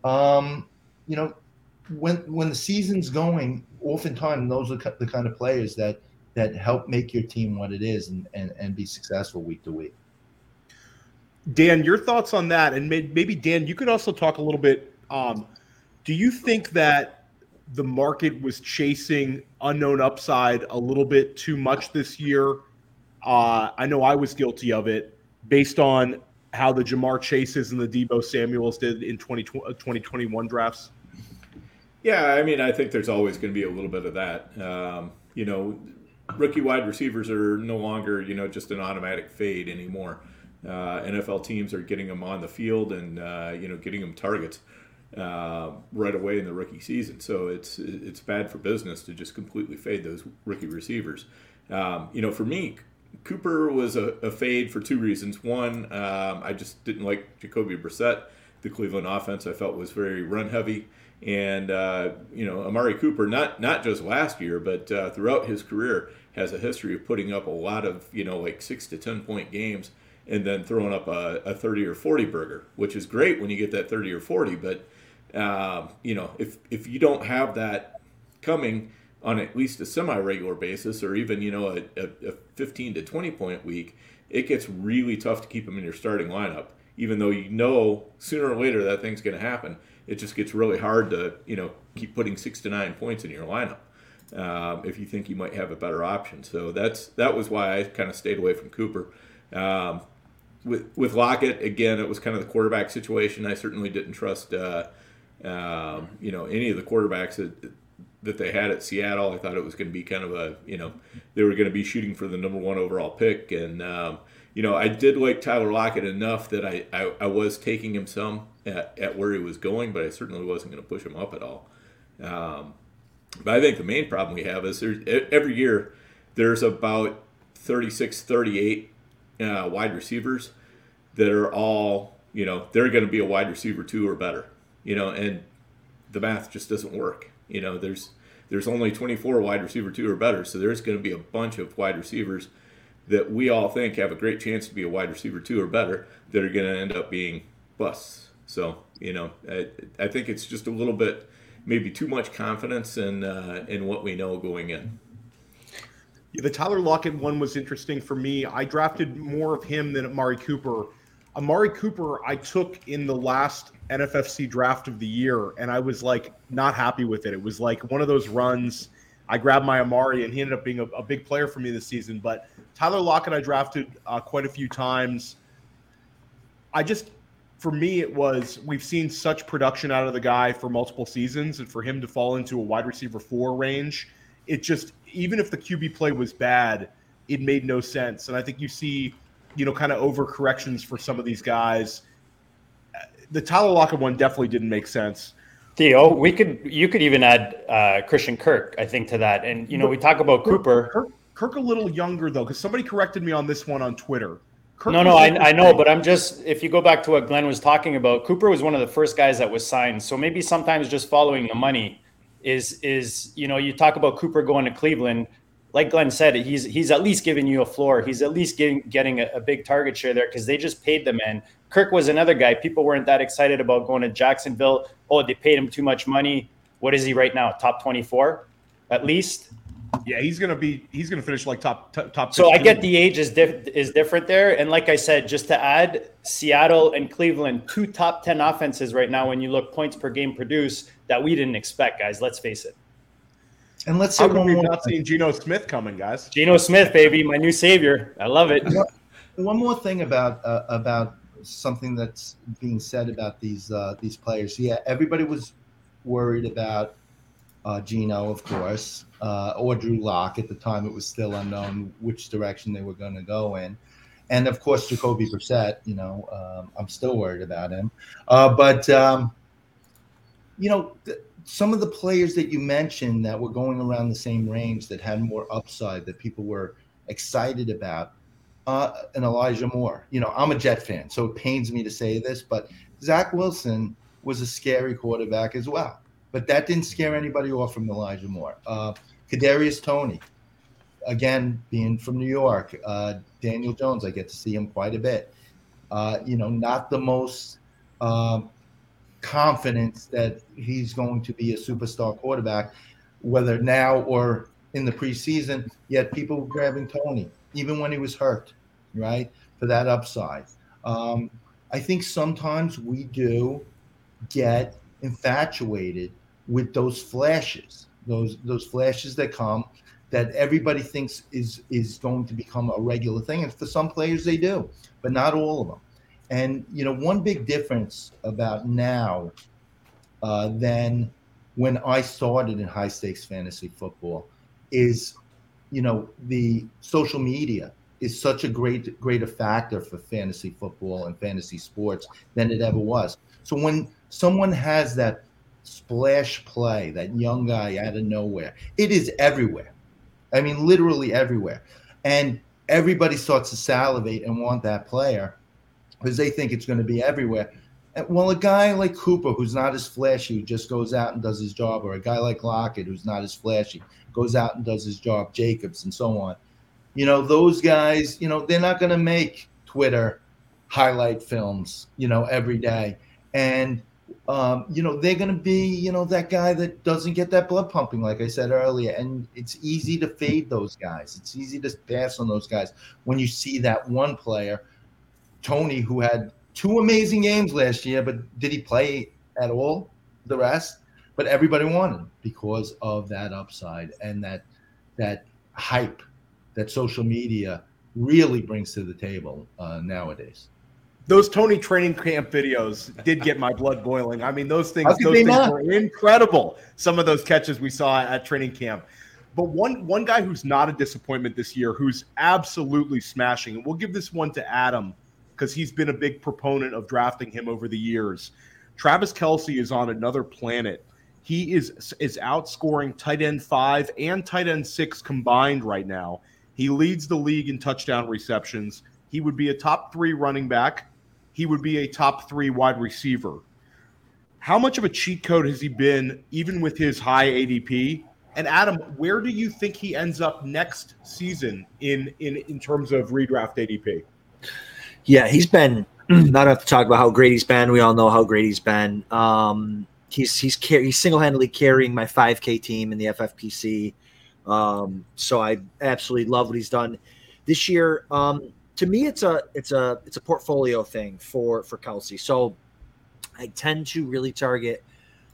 Um, you know, when when the season's going, oftentimes those are the kind of players that that help make your team what it is and and, and be successful week to week. Dan, your thoughts on that, and maybe Dan, you could also talk a little bit. Um, do you think that the market was chasing unknown upside a little bit too much this year? Uh, I know I was guilty of it based on how the Ja'Marr Chases and the Deebo Samuels did in 20, 2021 drafts. Yeah, I mean, I think there's always going to be a little bit of that. Um, you know, rookie wide receivers are no longer, you know, just an automatic fade anymore. Uh, NFL teams are getting them on the field and uh, you know getting them targets uh, right away in the rookie season. So it's it's bad for business to just completely fade those rookie receivers. Um, you know, for me, Cooper was a, a fade for two reasons. One, um, I just didn't like Jacoby Brissett. The Cleveland offense I felt was very run heavy. And uh, you know, Amari Cooper, not not just last year, but uh, throughout his career, has a history of putting up a lot of you know like six to ten point games, and then throwing up a, a thirty or forty burger, which is great when you get that thirty or forty. But um, you know, if if you don't have that coming on at least a semi-regular basis, or even you know a, a, a fifteen to twenty point week, it gets really tough to keep them in your starting lineup. Even though you know sooner or later that thing's going to happen it just gets really hard to you know keep putting six to nine points in your lineup um, if you think you might have a better option. So that's that was why I kind of stayed away from Cooper. Um, with with Lockett again, it was kind of the quarterback situation. I certainly didn't trust uh, Um, you know, any of the quarterbacks that that they had at Seattle, I thought it was going to be kind of a you know they were going to be shooting for the number one overall pick, and um, you know I did like Tyler Lockett enough that I I, I was taking him some at, at, where he was going, but I certainly wasn't going to push him up at all. Um, but I think the main problem we have is every year there's about 36, 38 uh, wide receivers that are all you know they're going to be a wide receiver two or better you know and the math just doesn't work you know there's there's only 24 wide receiver two or better so there's going to be a bunch of wide receivers that we all think have a great chance to be a wide receiver two or better that are going to end up being busts so you know I, I think it's just a little bit maybe too much confidence in uh, in what we know going in yeah, the Tyler Lockett one was interesting for me. I drafted more of him than Amari Cooper Amari Cooper, I took in the last NFFC draft of the year, and I was like not happy with it. It was like one of those runs. I grabbed my Amari, and he ended up being a, a big player for me this season. But Tyler Lockett, I drafted uh, quite a few times. I just, for me, it was we've seen such production out of the guy for multiple seasons, and for him to fall into a wide receiver four range, it just even if the QB play was bad, it made no sense. And I think you see you know, kind of overcorrections for some of these guys. The Tyler Lockett one definitely didn't make sense. Theo, we could you could even add uh, Christian Kirk, I think, to that. And you know, we talk about Kirk, Cooper. Kirk, Kirk, a little younger though, because somebody corrected me on this one on Twitter. Kirk no, no, I, I know, but I'm just if you go back to what Glenn was talking about, Cooper was one of the first guys that was signed. So maybe sometimes just following the money is is you know you talk about Cooper going to Cleveland like Glenn said, he's he's at least giving you a floor. He's at least getting getting a, a big target share there because they just paid the man. Kirk was another guy. People weren't that excited about going to Jacksonville. Oh, they paid him too much money. What is he right now? Top twenty four, at least. Yeah, he's gonna be. He's gonna finish like top top. top so I get the age is diff, is different there, and like I said, just to add, Seattle and Cleveland, two top ten offenses right now. When you look points per game produced, that we didn't expect, guys. Let's face it. And let's say we've not seen Geno Smith coming, guys. Geno Smith, baby, my new savior. I love it. One more thing about uh, about something that's being said about these uh, these players. Yeah, everybody was worried about uh, Geno, of course, uh, or Drew Lock. At the time, it was still unknown which direction they were going to go in. And of course, Jacoby Brissett. You know, um, I'm still worried about him. Uh, but um, you know. Th- some of the players that you mentioned that were going around the same range that had more upside that people were excited about, uh, and Elijah Moore. You know, I'm a Jet fan, so it pains me to say this, but Zach Wilson was a scary quarterback as well. But that didn't scare anybody off from Elijah Moore. Uh, Kadarius Toney, again, being from New York, uh, Daniel Jones, I get to see him quite a bit. Uh, you know, not the most um, confidence that he's going to be a superstar quarterback, whether now or in the preseason. Yet people were grabbing Toney, even when he was hurt, right, for that upside. Um, I think sometimes we do get infatuated with those flashes, those those flashes that come that everybody thinks is is going to become a regular thing, and for some players they do, but not all of them. And you know, one big difference about now uh, than when I started in high stakes fantasy football is, you know, the social media is such a great greater factor for fantasy football and fantasy sports than it ever was. So when someone has that splash play, that young guy out of nowhere, it is everywhere. I mean, literally everywhere. And everybody starts to salivate and want that player because they think it's going to be everywhere. Well, a guy like Cooper, who's not as flashy, just goes out and does his job, or a guy like Lockett, who's not as flashy, goes out and does his job, Jacobs, and so on. You know, those guys, you know, they're not going to make Twitter highlight films, you know, every day. And, um, you know, they're going to be, you know, that guy that doesn't get that blood pumping, like I said earlier. And it's easy to fade those guys. It's easy to pass on those guys when you see that one player – Toney, who had two amazing games last year, but did he play at all the rest? But everybody wanted him because of that upside and that that hype that social media really brings to the table uh, nowadays. Those Toney training camp videos did get my blood boiling. I mean, those things, those things not? were incredible. Some of those catches we saw at training camp. But one one guy who's not a disappointment this year, who's absolutely smashing, and we'll give this one to Adam because he's been a big proponent of drafting him over the years. Travis Kelce is on another planet. He is is outscoring tight end five and tight end six combined right now. He leads the league in touchdown receptions. He would be a top three running back. He would be a top three wide receiver. How much of a cheat code has he been, even with his high ADP? And Adam, where do you think he ends up next season in in in terms of redraft ADP? Yeah, he's been. [clears throat] Not have to talk about how great he's been. We all know how great he's been. Um, he's he's car- he's single handedly carrying my 5K team in the FFPC. Um, so I absolutely love what he's done this year. Um, to me, it's a it's a it's a portfolio thing for for Kelce. So I tend to really target.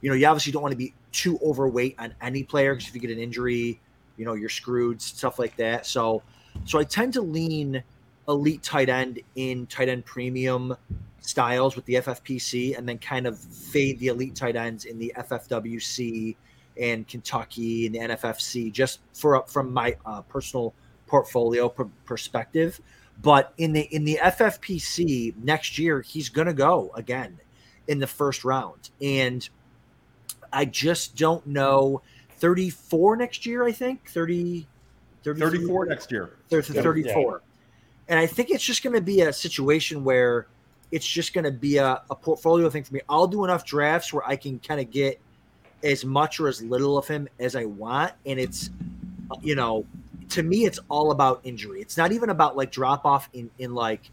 You know, you obviously don't want to be too overweight on any player because if you get an injury, you know, you're screwed, stuff like that. So, so I tend to lean elite tight end in tight end premium styles with the FFPC, and then kind of fade the elite tight ends in the FFWC and Kentucky and the NFFC, just for from my uh, personal portfolio per- perspective. But in the in the FFPC next year, he's going to go again in the first round, and I just don't know. 34 next year, I think. 30, 33? 34 next year. Thir- th- 34. And I think it's just going to be a situation where it's just going to be a, a portfolio thing for me. I'll do enough drafts where I can kind of get as much or as little of him as I want. And it's, you know, to me, it's all about injury. It's not even about like drop off in, in like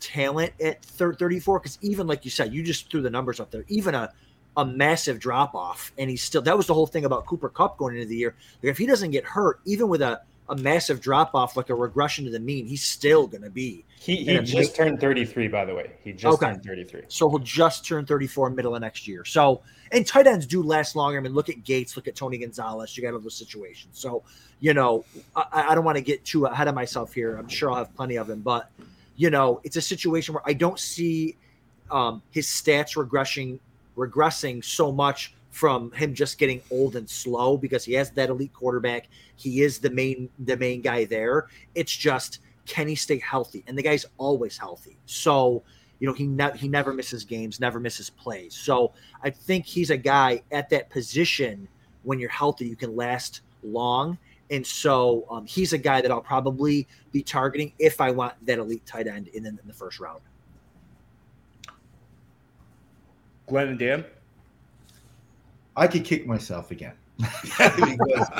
talent at thir- 34. Cause even like you said, you just threw the numbers up there, even a, a massive drop off. And he's still, that was the whole thing about Cooper Kupp going into the year. Like if he doesn't get hurt, even with a, a massive drop off, like a regression to the mean, he's still going to be. He, he just turned 33, by the way. He just Okay. turned 33. So he'll just turn 34 middle of next year. So, and tight ends do last longer. I mean, look at Gates, look at Tony Gonzalez. You got all those situations. So, you know, I, I don't want to get too ahead of myself here. I'm sure I'll have plenty of them, but, you know, it's a situation where I don't see um, his stats regressing, regressing so much from him just getting old and slow because he has that elite quarterback. He is the main the main guy there. It's just can he stay healthy? And the guy's always healthy. So, you know, he ne- he never misses games, never misses plays. So, I think he's a guy at that position when you're healthy, you can last long. And so, um, he's a guy that I'll probably be targeting if I want that elite tight end in, in the first round. Glenn and Dan. I could kick myself again. [laughs] because,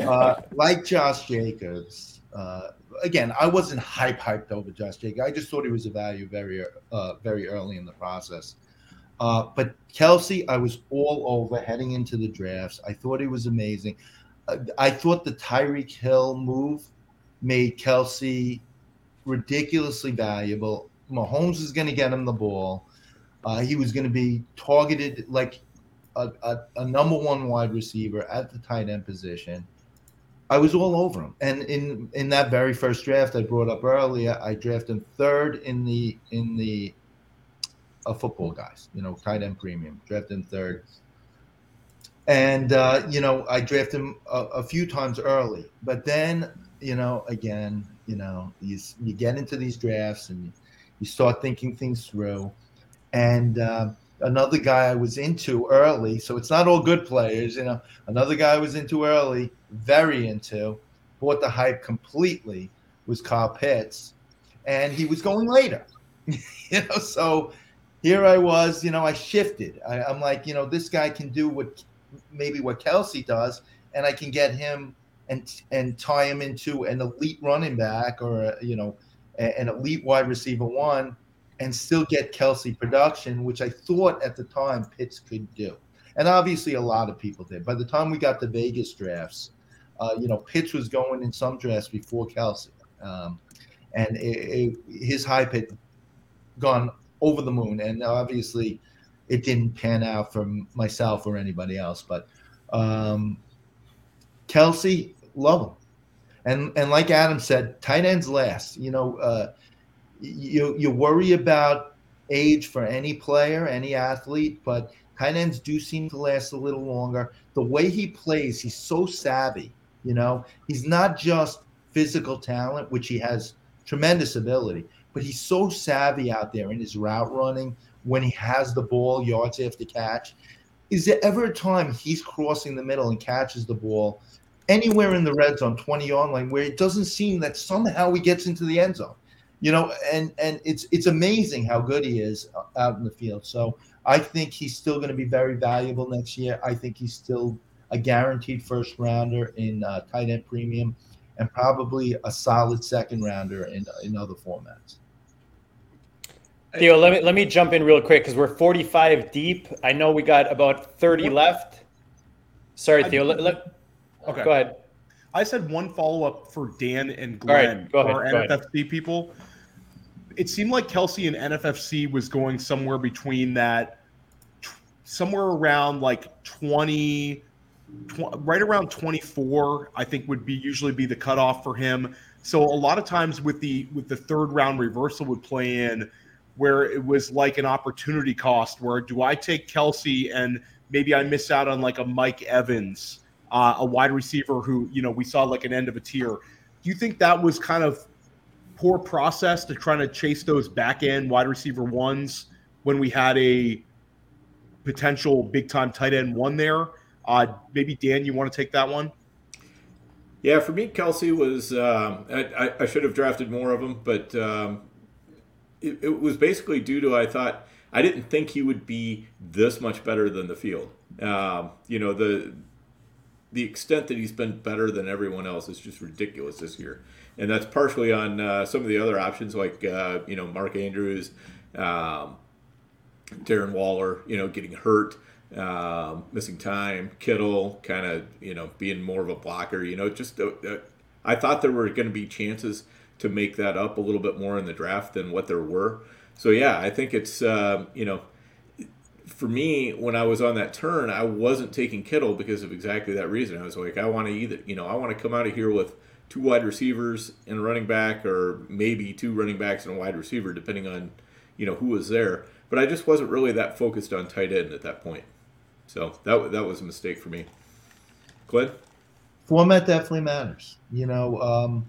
uh, like Josh Jacobs, uh, again, I wasn't hype hyped over Josh Jacobs. I just thought he was a value very, uh, very early in the process. Uh, but Kelce, I was all over heading into the drafts. I thought he was amazing. Uh, I thought the Tyreek Hill move made Kelce ridiculously valuable. Mahomes is going to get him the ball. Uh, he was going to be targeted like a, a, a number one wide receiver at the tight end position. I was all over him. And in in that very first draft I brought up earlier, I drafted him third in the in the uh, football guys, you know, tight end premium. Drafted him third. And uh, you know, I drafted him a, a few times early, but then you know, again, you know, you you get into these drafts and you start thinking things through, and uh, another guy I was into early. So it's not all good players, you know. Another guy I was into early, very into, bought the hype completely, was Kyle Pitts, and he was going later. [laughs] you know, so here I was, you know, I shifted. I, I'm like, you know, this guy can do what maybe what Kelce does, and I can get him and and tie him into an elite running back or a, you know an elite wide receiver one and still get Kelce production, which I thought at the time Pitts could do. And obviously, a lot of people did. By the time we got the Vegas drafts, uh, you know, Pitts was going in some drafts before Kelce. Um, and it, it, his hype had gone over the moon. And obviously, it didn't pan out for myself or anybody else. But um, Kelce, love him. And, and like Adam said, tight ends last. You know, uh, you you worry about age for any player, any athlete, but tight ends do seem to last a little longer. The way he plays, he's so savvy. You know, he's not just physical talent, which he has tremendous ability, but he's so savvy out there in his route running when he has the ball yards after catch. Is there ever a time he's crossing the middle and catches the ball anywhere in the red zone, 20 yard line, where it doesn't seem that somehow he gets into the end zone? You know, and and it's it's amazing how good he is out in the field. So I think he's still going to be very valuable next year. I think he's still a guaranteed first rounder in uh, tight end premium, and probably a solid second rounder in in other formats. Theo, let me let me jump in real quick because we're 45 deep. I know we got about 30 left. Sorry, Theo. Let, let, okay. Go ahead. I said one follow up for Dan and Glenn right, go for ahead, NFFC people. It seemed like Kelce and NFFC was going somewhere between that, somewhere around like 20, tw- right around 24. I think would be usually be the cutoff for him. So a lot of times with the with the third round reversal would play in where it was like an opportunity cost where do I take Kelce and maybe I miss out on like a Mike Evans, uh, a wide receiver who, you know, we saw like an end of a tier. Do you think that was kind of poor process to trying to chase those back end wide receiver ones when we had a potential big time tight end one there? Uh, maybe Dan, you want to take that one? Yeah, for me, Kelce was. Um, I, I, should have drafted more of them, but um, it, it, was basically due to I thought I didn't think he would be this much better than the field. Um, you know the the extent that he's been better than everyone else is just ridiculous this year, and that's partially on uh, some of the other options like uh, you know Mark Andrews, um, Darren Waller, you know getting hurt. Um, missing time, Kittle kind of you know being more of a blocker. You know, just uh, uh I thought there were going to be chances to make that up a little bit more in the draft than what there were. So yeah, I think it's uh, you know for me when I was on that turn, I wasn't taking Kittle because of exactly that reason. I was like, I want to either you know I want to come out of here with two wide receivers and a running back, or maybe two running backs and a wide receiver, depending on you know who was there. But I just wasn't really that focused on tight end at that point. So that that was a mistake for me. Glenn, format definitely matters. You know. Um,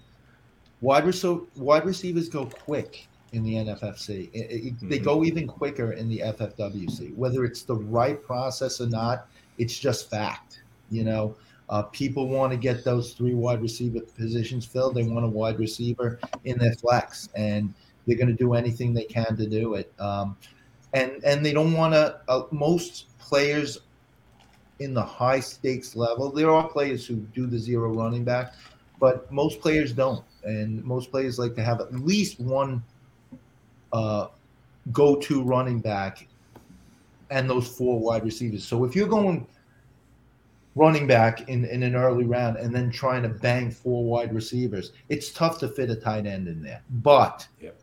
Wide, reso- wide receivers go quick in the NFFC. It, it, mm-hmm. They go even quicker in the FFWC. Whether it's the right process or not, it's just fact. You know, uh, people want to get those three wide receiver positions filled. They want a wide receiver in their flex, and they're going to do anything they can to do it. Um, and and they don't want to. Uh, most players in the high stakes level, there are players who do the zero running back, but most players don't and most players like to have at least one uh, go-to running back and those four wide receivers. So if you're going running back in, in an early round and then trying to bang four wide receivers, it's tough to fit a tight end in there. But yep.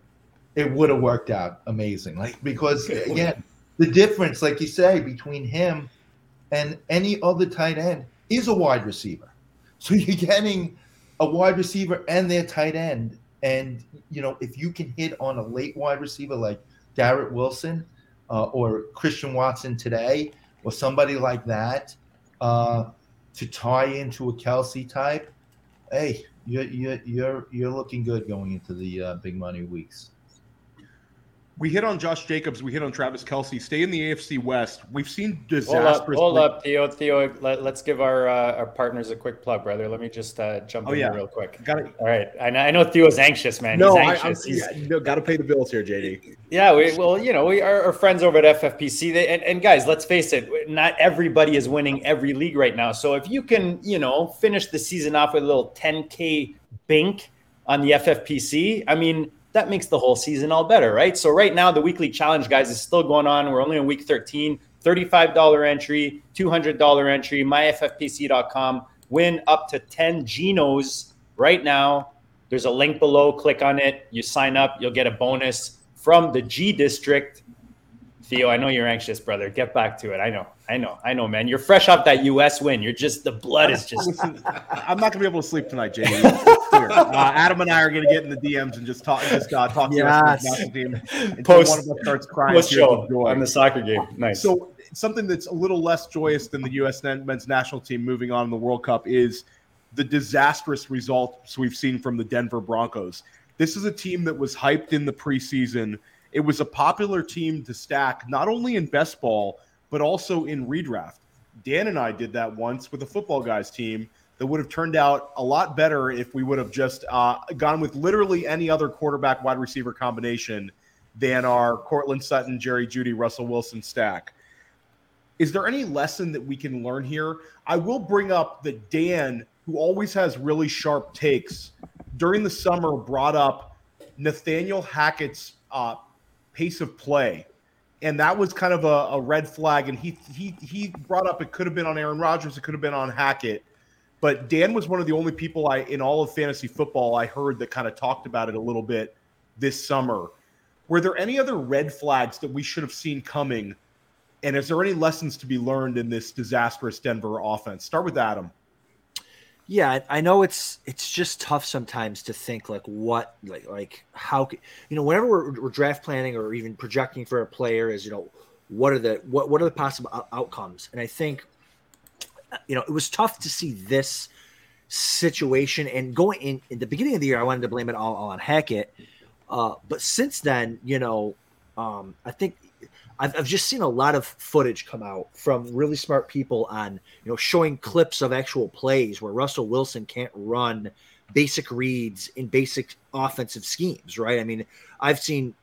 it would have worked out amazing. Like because again, the difference, like you say, between him and any other tight end is a wide receiver. So [laughs] you're getting a wide receiver and their tight end. And you know, if you can hit on a late wide receiver like Garrett Wilson uh, or Christian Watson today, or somebody like that, uh, to tie into a Kelsey type, hey, you're you're you're you're looking good going into the uh, big money weeks. We hit on Josh Jacobs. We hit on Travis Kelce. Stay in the AFC West. We've seen disastrous. Hold up, hold up Theo. Theo, let, us give our uh, our partners a quick plug, brother. Let me just uh, jump oh, in yeah. real quick. Got it. All right. I know, I know Theo's anxious, man. No, He's anxious. I, yeah, no, got to pay the bills here, JD. Yeah, we, well, you know, we are, are friends over at FFPC. They, and, and guys, let's face it, not everybody is winning every league right now. So if you can, you know, finish the season off with a little 10K bink on the FFPC, I mean, that makes the whole season all better, right? So right now the weekly challenge, guys, is still going on. We're only in week 13. $35 entry, $200 entry, myffpc.com. Win up to 10 Genos right now. There's a link below. Click on it. You sign up. You'll get a bonus from the G District. Theo, I know you're anxious, brother. Get back to it. I know, I know, I know, man. You're fresh off that U.S. win. You're just the blood is just. Listen, [laughs] I'm not gonna be able to sleep tonight, Jamie. [laughs] uh, Adam and I are gonna get in the DMs and just talk, just uh, talk to Yes. the national team until Post- one of us starts crying. Post tears show of joy. on the soccer game. Nice. So something that's a little less joyous than the U.S. men- men's national team moving on in the World Cup is the disastrous results we've seen from the Denver Broncos. This is a team that was hyped in the preseason. It was a popular team to stack, not only in best ball but also in redraft. Dan and I did that once with a football guys team that would have turned out a lot better if we would have just uh, gone with literally any other quarterback wide receiver combination than our Courtland Sutton, Jerry Jeudy, Russell Wilson stack. Is there any lesson that we can learn here? I will bring up that Dan, who always has really sharp takes, during the summer brought up Nathaniel Hackett's uh, pace of play. And that was kind of a, a red flag. And he he he brought up it could have been on Aaron Rodgers, it could have been on Hackett. But Dan was one of the only people I in all of fantasy football I heard that kind of talked about it a little bit this summer. Were there any other red flags that we should have seen coming? And is there any lessons to be learned in this disastrous Denver offense? Start with Adam. Yeah, I know it's it's just tough sometimes to think like what like like how you know whenever we're, we're draft planning or even projecting for a player is you know what are the what what are the possible outcomes? And I think you know it was tough to see this situation and going in in the beginning of the year I wanted to blame it all, all on Hackett. Uh, but since then you know um, I think I've, I've just seen a lot of footage come out from really smart people on you know showing clips of actual plays where Russell Wilson can't run basic reads in basic offensive schemes right? I mean I've seen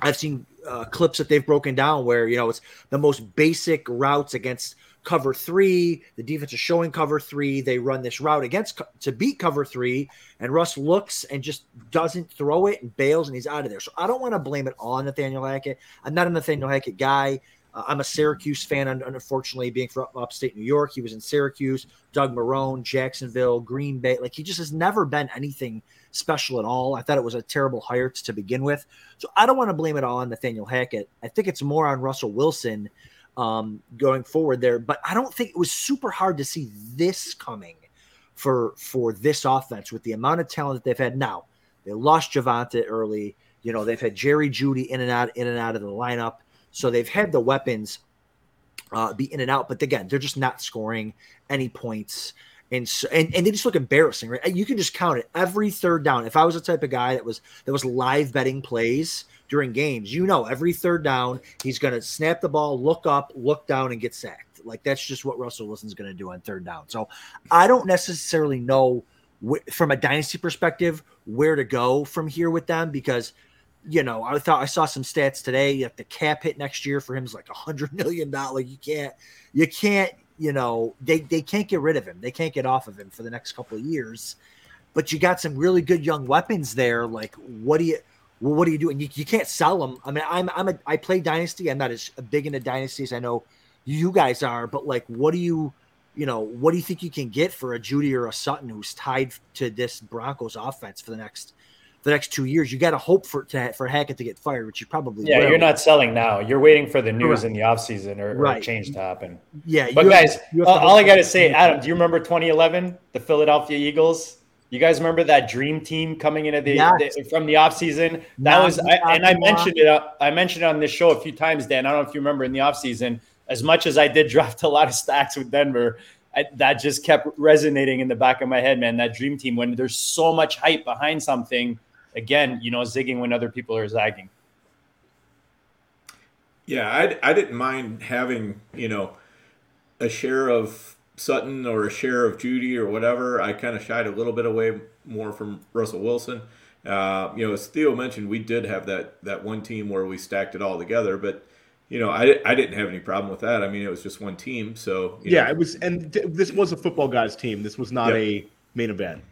I've seen uh, clips that they've broken down where you know it's the most basic routes against cover three. The defense is showing cover three. They run this route against to beat cover three, and Russ looks and just doesn't throw it and bails, and he's out of there. So I don't want to blame it on Nathaniel Hackett. I'm not a Nathaniel Hackett guy. Uh, I'm a Syracuse fan, unfortunately, being from upstate New York. He was in Syracuse, Doug Marrone, Jacksonville, Green Bay. Like he just has never been anything special at all. I thought it was a terrible hire to begin with. So I don't want to blame it all on Nathaniel Hackett. I think it's more on Russell Wilson um, going forward there. But I don't think it was super hard to see this coming for for this offense with the amount of talent that they've had. Now they lost Javonte early. You know they've had Jerry Jeudy in and out in and out of the lineup, so they've had the weapons uh, be in and out. But again, they're just not scoring any points. And, so, and and they just look embarrassing, right? You can just count it every third down. If I was the type of guy that was that was live betting plays during games, you know, every third down he's going to snap the ball, look up, look down, and get sacked. Like that's just what Russell Wilson's going to do on third down. So I don't necessarily know wh- from a dynasty perspective where to go from here with them because you know I thought I saw some stats today that the cap hit next year for him is like a hundred [laughs] million dollar. You can't you can't you know they they can't get rid of him. They can't get off of him for the next couple of years. But you got some really good young weapons there. Like what do you? Well, what do you do? And you, you can't sell them. I mean, I'm I'm a I play dynasty. I'm not as big into dynasties. I know you guys are, but like, what do you, you know, what do you think you can get for a Jeudy or a Sutton who's tied to this Broncos offense for the next, the next two years? You got to hope for to, for Hackett to get fired, which you probably Yeah, will. you're not selling now. You're waiting for the news Correct. in the offseason or, or Right. a change to happen. Yeah, But guys, all, all I got to say, Adam, do you remember 2011, the Philadelphia Eagles? You guys remember that dream team coming into the, Yes. the- from the offseason? That Not was, I, and I mentioned it. uh, I mentioned it on this show a few times, Dan. I don't know if you remember in the offseason, as much as I did [laughs] draft a lot of stacks with Denver, I, that just kept resonating in the back of my head, man. That dream team, when there's so much hype behind something, again, you know, zigging when other people are zagging. Yeah, I, I didn't mind having, you know, a share of Sutton or a share of Jeudy or whatever. I kind of shied a little bit away more from Russell Wilson. Uh, you know, as Theo mentioned, we did have that, that one team where we stacked it all together, but, you know, I, I didn't have any problem with that. I mean, it was just one team. So, you Yeah, know, it was, and th- this was a football guys team. This was not Yep. a main event.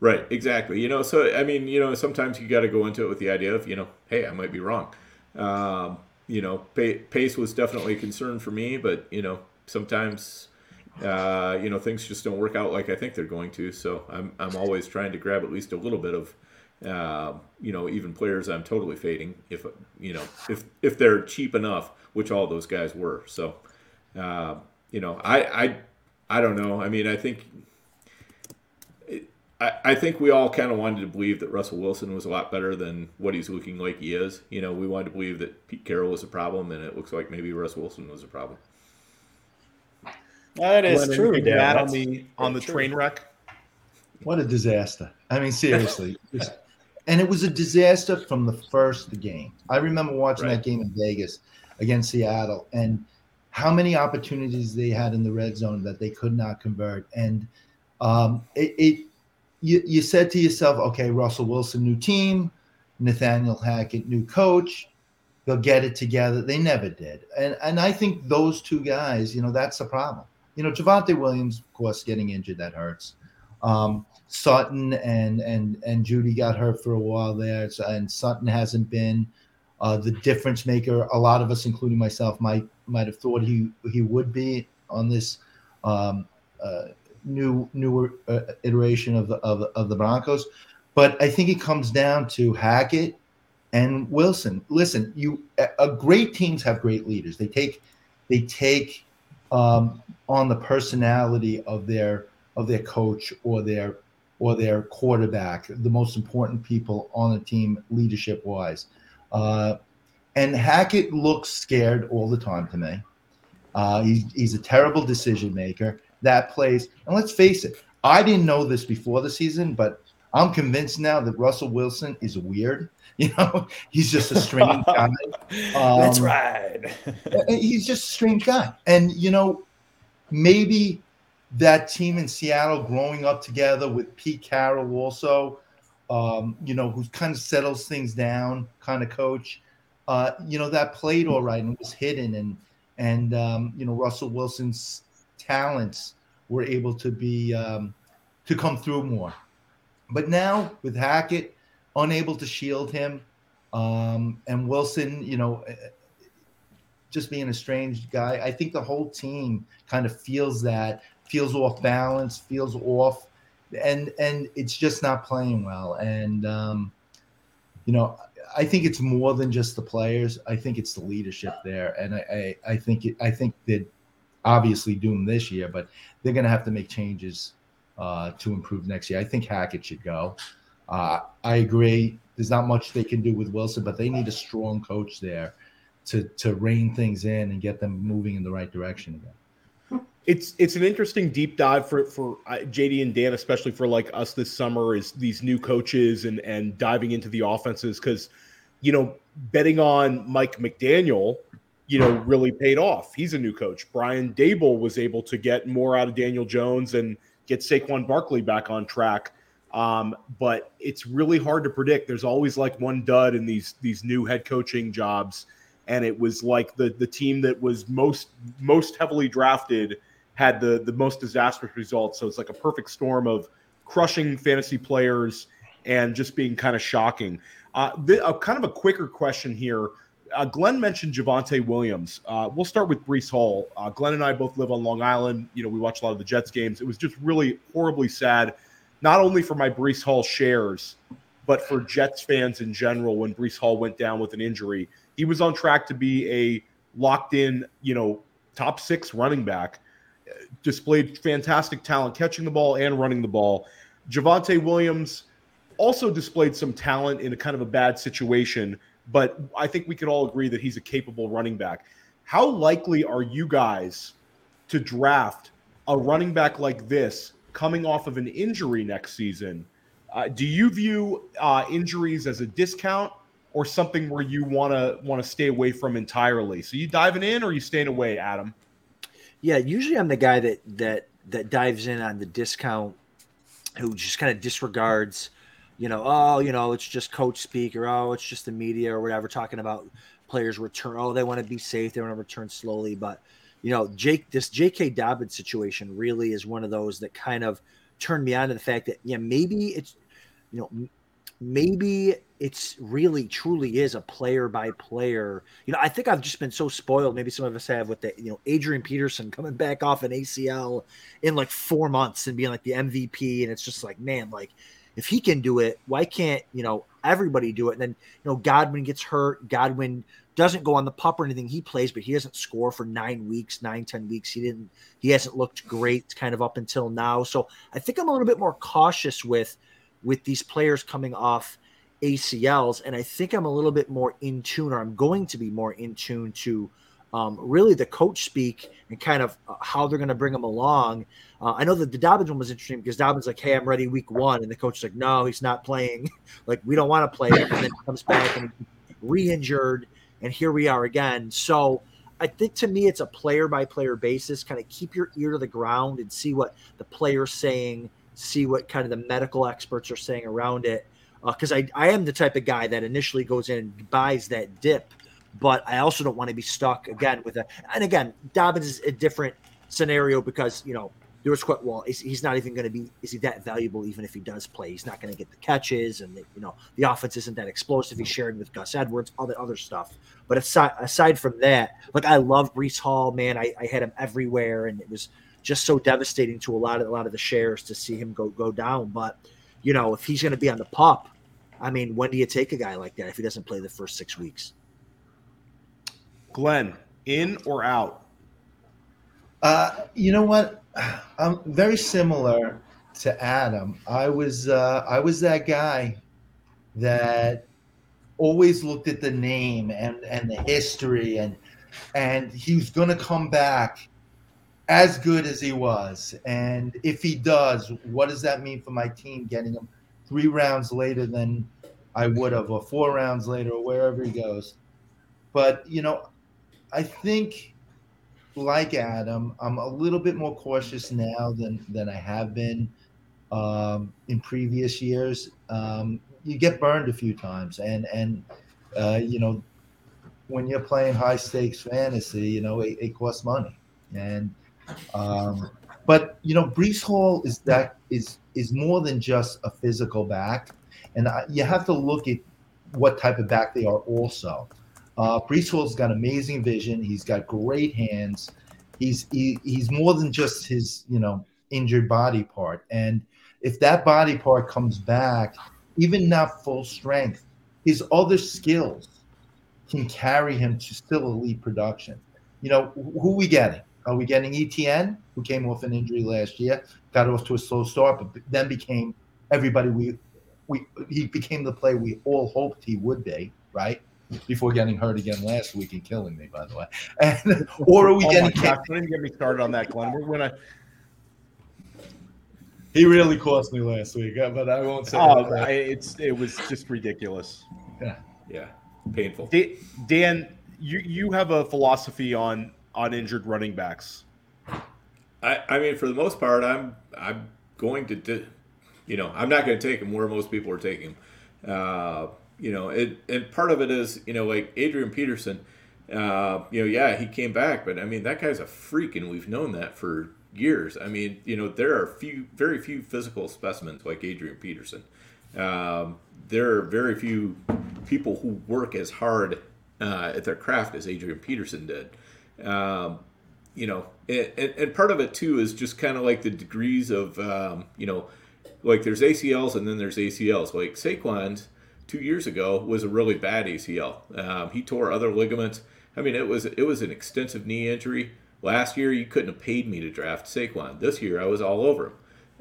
Right, exactly. You know, so I mean, you know, sometimes you got to go into it with the idea of, you know, hey, I might be wrong. Um, you know, pace was definitely a concern for me, but you know, sometimes, uh, you know, things just don't work out like I think they're going to. So I'm I'm always trying to grab at least a little bit of Uh, you know, even players I'm totally fading if you know if if they're cheap enough, which all those guys were. So, uh, you know, I I I don't know. I mean, I think I, I think we all kind of wanted to believe that Russell Wilson was a lot better than what he's looking like he is. You know, we wanted to believe that Pete Carroll was a problem, and it looks like maybe Russell Wilson was a problem. That is true, anything to Dan. add on the on the true. train wreck. What a disaster. I mean, seriously. [laughs] And it was a disaster from the first game. I remember watching Right. that game in Vegas against Seattle and how many opportunities they had in the red zone that they could not convert. And um, it, it you, you said to yourself, okay, Russell Wilson, new team, Nathaniel Hackett, new coach, they'll get it together. They never did. And and I think those two guys, you know, that's the problem. You know, Javonte Williams, of course, getting injured, that hurts. Um, Sutton and and and Jeudy got hurt for a while there, so, and Sutton hasn't been uh, the difference maker. A lot of us, including myself, might might have thought he he would be on this um, uh, new newer uh, iteration of the of, of the Broncos. But I think it comes down to Hackett and Wilson. Listen, you uh, great teams have great leaders. They take they take um, on the personality of their of their coach or their or their quarterback, the most important people on the team leadership wise. Uh, and Hackett looks scared all the time to me. Uh, he's, he's a terrible decision maker. That plays, and let's face it, I didn't know this before the season, but I'm convinced now that Russell Wilson is weird. [laughs] You know, he's just a strange guy. [laughs] That's Um, right. he's just a strange guy. And you know, maybe that team in Seattle growing up together with Pete Carroll also, um, you know, who kind of settles things down, kind of coach. Uh, you know, that played all right and was hidden and and um, you know, Russell Wilson's talents were able to be um, to come through more. But now with Hackett unable to shield him, um, and Wilson, you know, just being a strange guy. I think the whole team kind of feels that, feels off balance, feels off, and and it's just not playing well. And um, you know, I think it's more than just the players. I think it's the leadership there, and I I, I think it, I think that obviously doing this year, but they're going to have to make changes uh, to improve next year. I think Hackett should go. Uh, I agree. There's not much they can do with Wilson, but they need a strong coach there to to rein things in and get them moving in the right direction again. it's it's an interesting deep dive for for uh, JD and Dan, especially for like us this summer, is these new coaches and and diving into the offenses because you know betting on Mike McDaniel, you know, really paid off. He's a new coach. Brian Daboll was able to get more out of Daniel Jones and get Saquon Barkley back on track. Um, but it's really hard to predict. There's always like one dud in these these new head coaching jobs, and it was like the the team that was most most heavily drafted had the the most disastrous results. So it's like a perfect storm of crushing fantasy players and just being kind of shocking. Uh, kind of a quicker question here. Uh, Glenn mentioned Javonte Williams. Uh, we'll start with Breece Hall. Uh, Glenn and I both live on Long Island. You know, we watch a lot of the Jets games. It was just really horribly sad, not only for my Breece Hall shares, but for Jets fans in general when Breece Hall went down with an injury. He was on track to be a locked in, you know, top six running back. Displayed fantastic talent catching the ball and running the ball. Javonte Williams also displayed some talent in a kind of a bad situation, but I think we could all agree that he's a capable running back. How likely are you guys to draft a running back like this coming off of an injury next season? Uh, do you view uh, injuries as a discount or something where you want to want to stay away from entirely? So you diving in or you staying away, Adam? Yeah, usually I'm the guy that that that dives in on the discount, who just kind of disregards, you know, oh, you know, it's just coach speak or oh, it's just the media or whatever talking about players return. Oh, they want to be safe, they want to return slowly, but you know, Jake, this J.K. Dobbins situation really is one of those that kind of turned me on to the fact that yeah, maybe it's, you know, maybe it's really truly is a player by player. You know, I think I've just been so spoiled. Maybe some of us have with the you know Adrian Peterson coming back off an ACL in like four months and being like the MVP, and it's just like man, like if he can do it, why can't you know everybody do it? And then you know Godwin gets hurt. Godwin doesn't go on the pup or anything. He plays, but he doesn't score for nine weeks, nine ten weeks. He didn't. He hasn't looked great kind of up until now. So I think I'm a little bit more cautious with with these players coming off ACLs, and I think I'm a little bit more in tune, or I'm going to be more in tune to um, really the coach speak and kind of uh, how they're going to bring them along. Uh, I know that the Dobbins one was interesting because Dobbins like, "Hey, I'm ready week one," and the coach is like, "No, he's not playing. [laughs] like, we don't want to play him." And then comes back and re-injured, and here we are again. So. I think to me, it's a player by player basis. Kind of keep your ear to the ground and see what the player's saying, see what kind of the medical experts are saying around it. Because uh, I, I am the type of guy that initially goes in and buys that dip but I also don't want to be stuck again with a. And again, Dobbins is a different scenario because you know there was quite well. He's not even going to be. Is he that valuable? Even if he does play, he's not going to get the catches, and the, you know the offense isn't that explosive. He's sharing with Gus Edwards, all that other stuff. But aside aside from that, like I love Breece Hall, man. I, I had him everywhere, and it was just so devastating to a lot of a lot of the shares to see him go go down. But you know, if he's going to be on the pup, I mean, when do you take a guy like that if he doesn't play the first six weeks? Glenn, in or out? Uh, you know what? I'm very similar to Adam. I was uh, I was that guy that always looked at the name and and the history and and he's going to come back as good as he was. And if he does, what does that mean for my team getting him three rounds later than I would have, or four rounds later, or wherever he goes? But you know, I think, like Adam, I'm a little bit more cautious now than than I have been um, in previous years. Um, you get burned a few times, and and uh, you know when you're playing high stakes fantasy, you know it, it costs money, and um, but you know Breece Hall is that is is more than just a physical back, and I, you have to look at what type of back they are also. Uh, Breece Hall's got amazing vision. He's got great hands. He's he, he's more than just his you know injured body part. And if that body part comes back, even not full strength, his other skills can carry him to still elite production. You know who we getting? Are we getting ETN, who came off an injury last year, got off to a slow start, but then became everybody we we he became the player we all hoped he would be, right? Before getting hurt again last week and killing me, by the way. [laughs] And or are we oh getting? Gosh, don't even get me started on that, Glenn. We're gonna. He really cost me last week, uh, but I won't say. Oh, I, it's it was just ridiculous. Yeah, yeah, painful. Dan, you you have a philosophy on on injured running backs. I I mean, for the most part, I'm I'm going to, do, you know, I'm not going to take him where most people are taking him. Uh, you know, it, and part of it is, you know, like Adrian Peterson, uh, you know, yeah, he came back, but I mean, that guy's a freak, and we've known that for years. I mean, you know, there are few, very few physical specimens like Adrian Peterson. Um, there are very few people who work as hard uh, at their craft as Adrian Peterson did. Um, you know, and, and, part of it too is just kind of like the degrees of, um, you know, like there's ACLs and then there's ACLs. Like Saquon's two years ago was a really bad ACL. Um, he tore other ligaments. I mean, it was it was an extensive knee injury. Last year, you couldn't have paid me to draft Saquon. This year, I was all over him.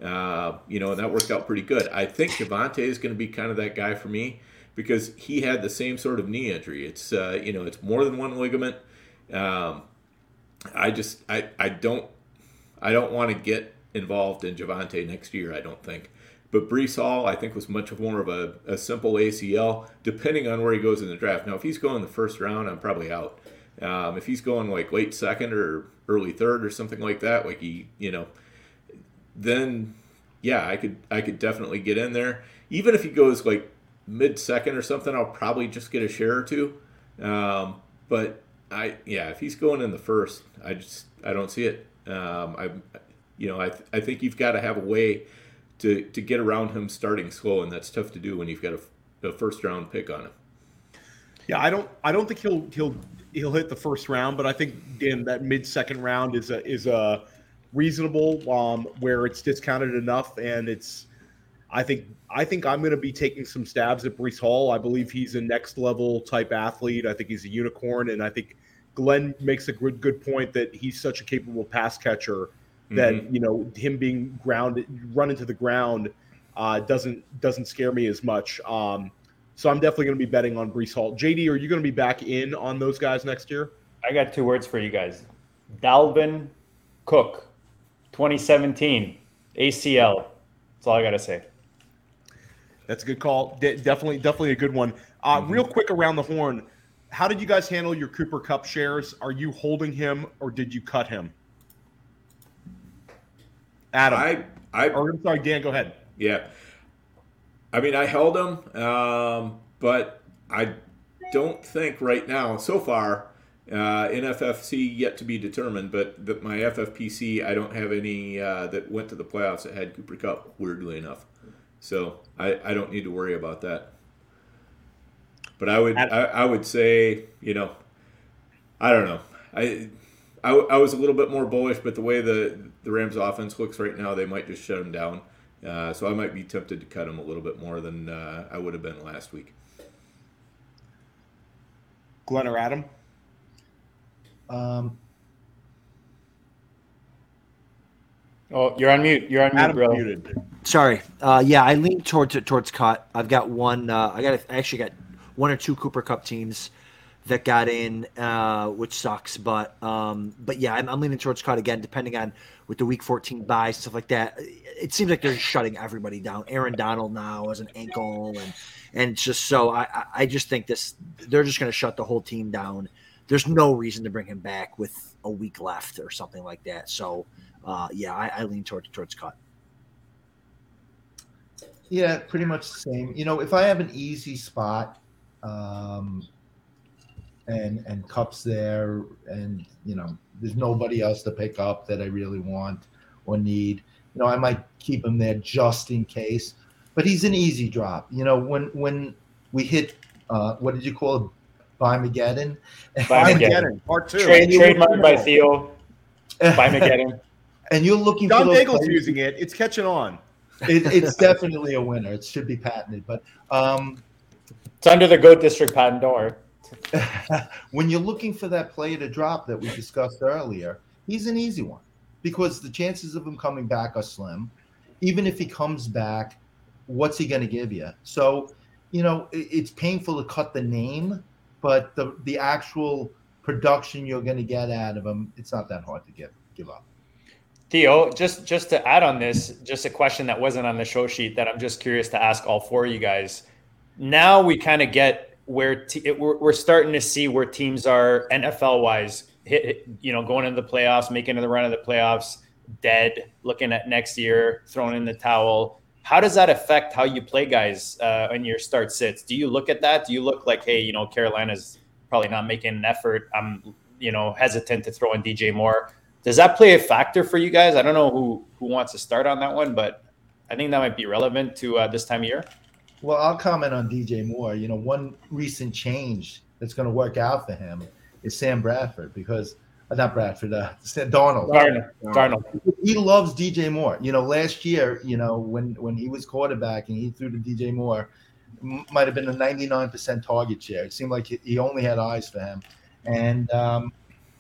Uh, you know, and that worked out pretty good. I think Javonte is going to be kind of that guy for me because he had the same sort of knee injury. It's uh, you know, it's more than one ligament. Um, I just I I don't I don't want to get involved in Javonte next year. I don't think. But Breece Hall, I think, was much more of a, a simple ACL, depending on where he goes in the draft. Now, if he's going the first round, I'm probably out. Um, if he's going like late second or early third or something like that, like he, you know, then yeah, I could I could definitely get in there. Even if he goes like mid second or something, I'll probably just get a share or two. Um, but I yeah, if he's going in the first, I just I don't see it. Um, I you know I th- I think you've got to have a way to to get around him starting slow, and that's tough to do when you've got a, a first round pick on him. Yeah, I don't I don't think he'll he'll he'll hit the first round, but I think in that mid second round is a is a reasonable um, where it's discounted enough and it's I think I think I'm going to be taking some stabs at Breece Hall. I believe he's a next level type athlete. I think he's a unicorn, and I think Glenn makes a good good point that he's such a capable pass catcher that mm-hmm. you know him being grounded, run into the ground uh, doesn't doesn't scare me as much. Um, so I'm definitely going to be betting on Breece Hall. JD, are you going to be back in on those guys next year? I got two words for you guys: Dalvin Cook, 2017 ACL. That's all I got to say. That's a good call. De- definitely, definitely a good one. Uh, mm-hmm. Real quick around the horn, how did you guys handle your Cooper Kupp shares? Are you holding him or did you cut him? Adam, I, I, or I'm sorry, Dan, go ahead. Yeah, I mean, I held him, um, but I don't think right now, so far, uh, NFFC yet to be determined, but the, my FFPC, I don't have any uh, that went to the playoffs that had Cooper Kupp, Weirdly enough, so I, I don't need to worry about that. But I would I, I would say you know I don't know I, I I was a little bit more bullish, but the way the the Rams offense looks right now, they might just shut him down. Uh, so I might be tempted to cut him a little bit more than uh, I would have been last week. Glenn or Adam? Um, oh, you're on mute. You're on mute, bro. Muted. Sorry. Uh, yeah, I lean towards towards cut. I've got one. Uh, I got. I actually got one or two Cooper Kupp teams that got in, uh, which sucks. But um, but yeah, I'm, I'm, leaning towards cut again, depending on with the Week 14 bye stuff like that. It seems like they're shutting everybody down. Aaron Donald now has an ankle, and and it's just so I I just think this they're just going to shut the whole team down. There's no reason to bring him back with a week left or something like that. So uh, yeah, I, I lean towards towards cut. Yeah, pretty much the same. You know, if I have an easy spot, um, and and Kupp's there, and you know, there's nobody else to pick up that I really want or need. You know, I might keep him there just in case. But he's an easy drop. You know, when when we hit, uh, what did you call it? Bye Mageddon. [laughs] Bye Mageddon. Part two. Trade, trademarked by Theo. [laughs] Bye Mageddon. And you're looking John for Daigle's using it. It's catching on. It, it's definitely a winner. It should be patented. But um, it's under the Goat District patent door. [laughs] when you're looking for that player to drop that we discussed earlier, he's an easy one because the chances of him coming back are slim. Even if he comes back, what's he going to give you? So, you know, it's painful to cut the name, but the the actual production you're going to get out of him, it's not that hard to give give up. Theo, just just to add on this, just a question that wasn't on the show sheet that I'm just curious to ask all four of you guys now we kind of get where te- we're, we're starting to see where teams are NFL wise, you know, going into the playoffs, making the run of the playoffs, dead, looking at next year, throwing in the towel. How does that affect how you play guys uh, in your start sits? Do you look at that? Do you look like, hey, you know, Carolina's probably not making an effort. I'm, you know, hesitant to throw in DJ Moore. Does that play a factor for you guys? I don't know who who wants to start on that one, but I think that might be relevant to uh, this time of year. Well, I'll comment on DJ Moore. You know, one recent change that's going to work out for him is Sam Bradford because uh, not Bradford, uh, [laughs] Darnold. Darnold. Darnold. He loves DJ Moore. You know, last year, you know, when when he was quarterback and he threw to DJ Moore, might have been a 99% target share. It seemed like he only had eyes for him, and um,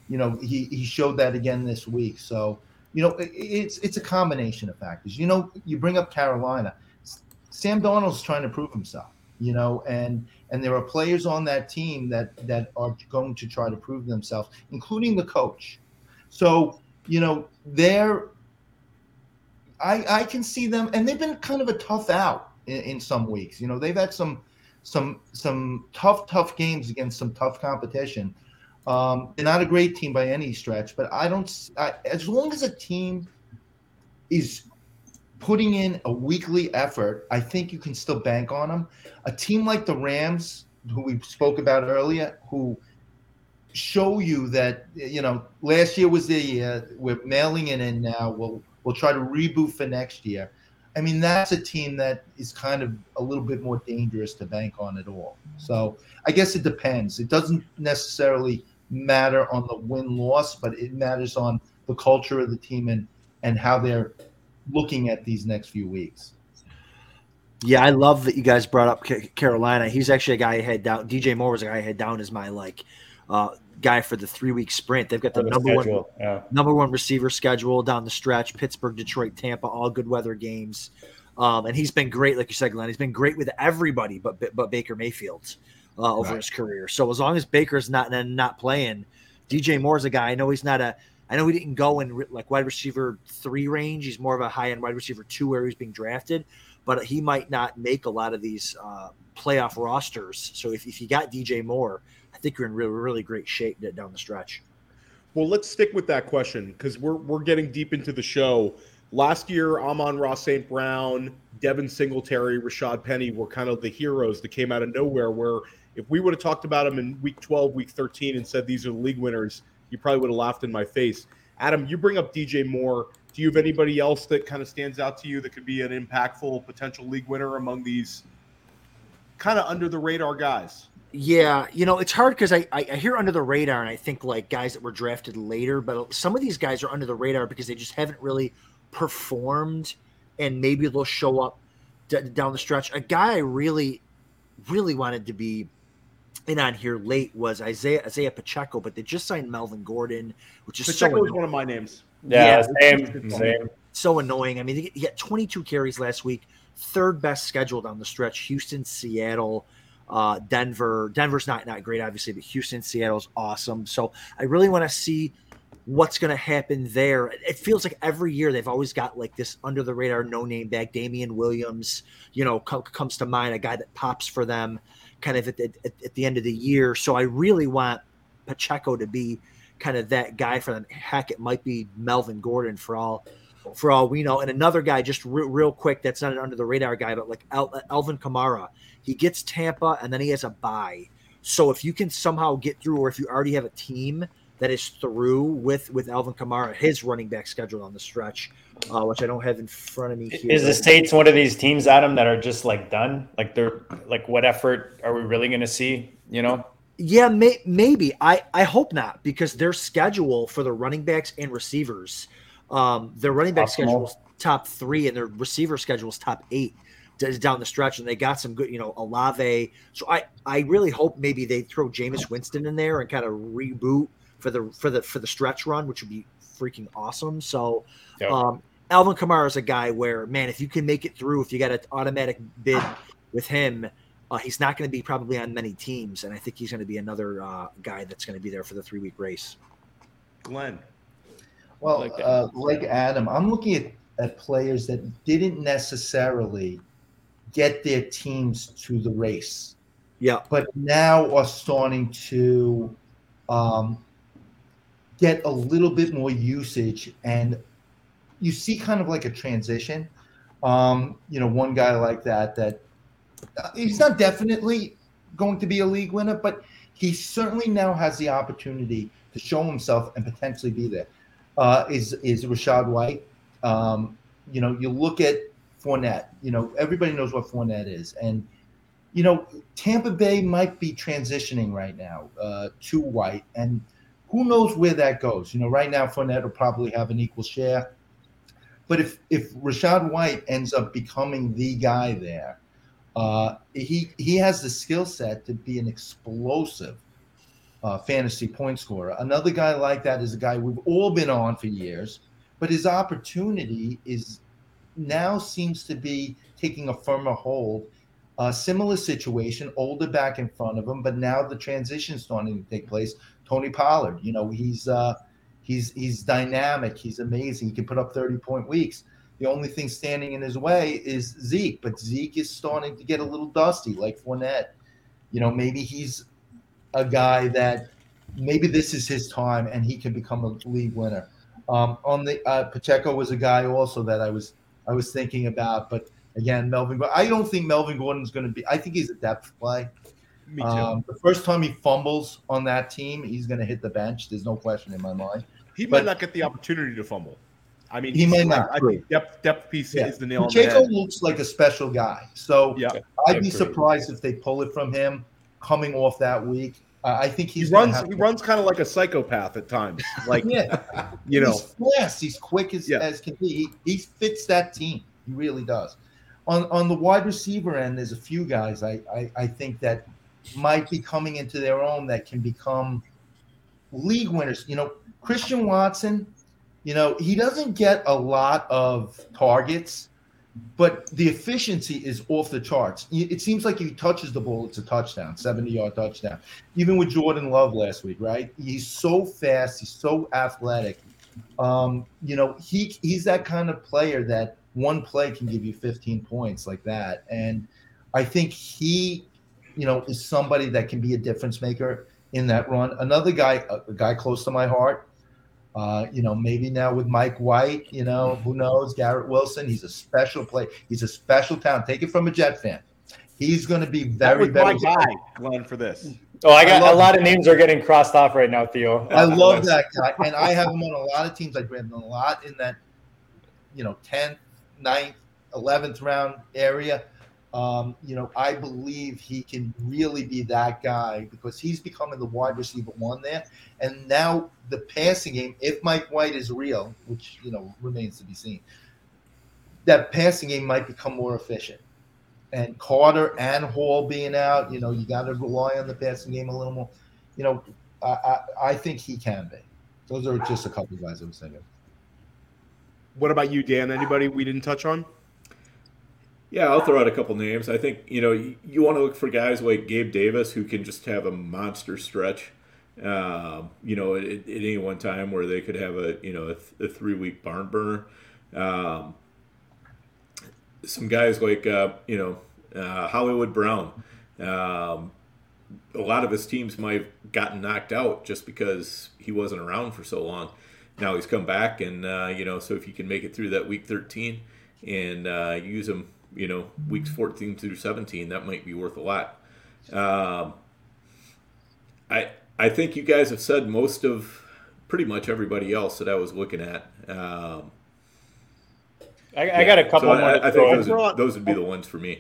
you know, he he showed that again this week. So, you know, it, it's it's a combination of factors. You know, you bring up Carolina Sam Darnold's trying to prove himself, you know, and and there are players on that team that that are going to try to prove themselves, including the coach. So, you know, they're I I can see them and they've been kind of a tough out in, in some weeks. You know, they've had some some some tough tough games against some tough competition. Um, they're not a great team by any stretch, but I don't. I, as long as a team is putting in a weekly effort, I think you can still bank on them. A team like the Rams, who we spoke about earlier, who show you that you know last year was the year we're mailing it in now. We'll we'll try to reboot for next year. I mean, that's a team that is kind of a little bit more dangerous to bank on at all. So I guess it depends. It doesn't necessarily matter on the win loss, but it matters on the culture of the team and and how they're looking at these next few weeks. Yeah, I love that you guys brought up Carolina. He's actually a guy I had down. DJ Moore was a guy I had down as my like uh, guy for the three week sprint. They've got the, the number schedule, one yeah. number one receiver schedule down the stretch: Pittsburgh, Detroit, Tampa, all good weather games. Um, and he's been great, like you said, Glenn. He's been great with everybody, but but Baker Mayfield uh, over Right. his career. So as long as Baker's not not playing, DJ Moore's a guy. I know he's not a. I know he didn't go in like wide receiver three range. He's more of a high end wide receiver two where he's being drafted, but he might not make a lot of these uh, playoff rosters. So if, if you got DJ Moore, I think you're in really really great shape down the stretch. Well, let's stick with that question because we're we're getting deep into the show. Last year, Amon-Ra St. Brown, Devin Singletary, Rashaad Penny were kind of the heroes that came out of nowhere. Where if we would have talked about them in week 12, week 13, and said these are the league winners, you probably would have laughed in my face. Adam, you bring up DJ Moore. Do you have anybody else that kind of stands out to you that could be an impactful potential league winner among these kind of under the radar guys? Yeah, you know, it's hard because I, I hear under the radar and I think like guys that were drafted later, but some of these guys are under the radar because they just haven't really performed, and maybe they'll show up d- down the stretch. A guy I really, really wanted to be in on here late was Isaiah Isaiah Pacheco, but they just signed Melvin Gordon, which is Pacheco so is one of my names. Yeah, Yeah. same, same. so annoying. I mean, he- he got 22 carries last week, third best schedule down the stretch. Houston, Seattle, uh, Denver. Denver's not not great, obviously, but Houston, Seattle's awesome. So I really want to see what's going to happen there. It feels like every year they've always got like this under the radar, no name back. Damien Williams, you know, co- comes to mind, a guy that pops for them, kind of at the, at, at the end of the year. So I really want Pacheco to be kind of that guy for them. Heck, it might be Melvin Gordon for all for all we know. And another guy, just re- real quick, that's not an under the radar guy, but like El- Alvin Kamara, he gets Tampa and then he has a bye. So if you can somehow get through, or if you already have a team that is through with with Alvin Kamara, his running back schedule on the stretch, uh, which I don't have in front of me here. Is the Saints one of these teams, Adam, that are just like done? Like they're like, what effort are we really going to see? You know? Yeah, may, maybe. I, I hope not because their schedule for the running backs and receivers, um, their running back schedule is top three and their receiver schedule is top eight down the stretch, and they got some good, you know, Olave. So I I really hope maybe they throw Jameis Winston in there and kind of reboot for the for the for the stretch run, which would be freaking awesome. So Yeah. um, Alvin Kamara is a guy where man, if you can make it through, if you got an automatic bid with him. Uh, he's not going to be probably on many teams, and I think he's going to be another uh, guy that's going to be there for the three week race. Glenn. Well, like uh, like Adam, I'm looking at, at players that didn't necessarily get their teams to the race, Yeah, but now are starting to um, get a little bit more usage, and you see kind of like a transition. Um, you know, one guy like that that uh, he's not definitely going to be a league winner, but he certainly now has the opportunity to show himself and potentially be there. Uh, is is Rachaad White? Um, you know, you look at Fournette. You know, everybody knows what Fournette is, and you know, Tampa Bay might be transitioning right now uh, to White, and who knows where that goes? You know, right now Fournette will probably have an equal share, but if if Rachaad White ends up becoming the guy there, uh, he he has the skill set to be an explosive uh, fantasy point scorer. Another guy like that is a guy we've all been on for years, but his opportunity is now seems to be taking a firmer hold. A similar situation, older back in front of him, but now the transition is starting to take place. Tony Pollard, you know, he's uh, he's he's dynamic. He's amazing. He can put up thirty point weeks. The only thing standing in his way is Zeke, but Zeke is starting to get a little dusty, like Fournette. You know, maybe he's a guy that maybe this is his time and he can become a league winner. Um, on the uh, Pacheco was a guy also that I was I was thinking about, but again, Melvin. I don't think Melvin Gordon's going to be. I think he's a depth play. Me too. Um, the first time he fumbles on that team, he's going to hit the bench. There's no question in my mind. He but- might not get the opportunity to fumble. I mean, He he's- might not, I think depth depth piece Yeah. is the nail on the Pacheco head. looks like a special guy. So Yeah, I'd be surprised if they pull it from him coming off that week. Uh, I think he he's gonna runs. He to- runs kind of like a psychopath at times. [laughs] Like Yeah, you know, he's fast. He's quick as, Yeah. as can be. He, he fits that team. He really does. on on the wide receiver end, there's a few guys I, I I think that might be coming into their own that can become league winners. You know, Christian Watson, you know, he doesn't get a lot of targets, but the efficiency is off the charts. It seems like he touches the ball, it's a touchdown, 70 yard touchdown. Even with Jordan Love last week, right? He's so fast, he's so athletic. Um, you know, he he's that kind of player that one play can give you 15 points like that. And I think he, you know, is somebody that can be a difference maker in that run. Another guy, a guy close to my heart, uh, you know, maybe now with Mike White, you know, who knows? Garrett Wilson, he's a special play. He's a special talent. Take it from a Jet fan. He's going to be very, very. My guy, Glenn, for this. Oh, I got I a lot of names are getting crossed off right now, Theo. I love that guy, and I have him on a lot of teams. I grab him a lot in that, you know, tenth, 9th, eleventh round area. Um, you know, I believe he can really be that guy because he's becoming the wide receiver one there. And now the passing game, if Mike White is real, which you know remains to be seen, that passing game might become more efficient. And Carter and Hall being out, you know, you got to rely on the passing game a little more. You know, I, I, I think he can be. Those are just a couple of guys I was thinking. What about you, Dan? Anybody we didn't touch on? Yeah, I'll throw out a couple names. I think you know you, want to look for guys like Gabe Davis who can just have a monster stretch. Uh, you know, at, at, any one time where they could have a you know a, th- a three week barn burner. Um, some guys like uh, you know uh, Hollywood Brown. Um, a lot of his teams might have gotten knocked out just because he wasn't around for so long. Now he's come back, and uh, you know, so if you can make it through that week 13 and uh, use him you know, weeks 14 through 17, that might be worth a lot. Um, I I think you guys have said most of pretty much everybody else that I was looking at. Um, I, I, got a couple so more. I, I think those would, those would, be the ones for me.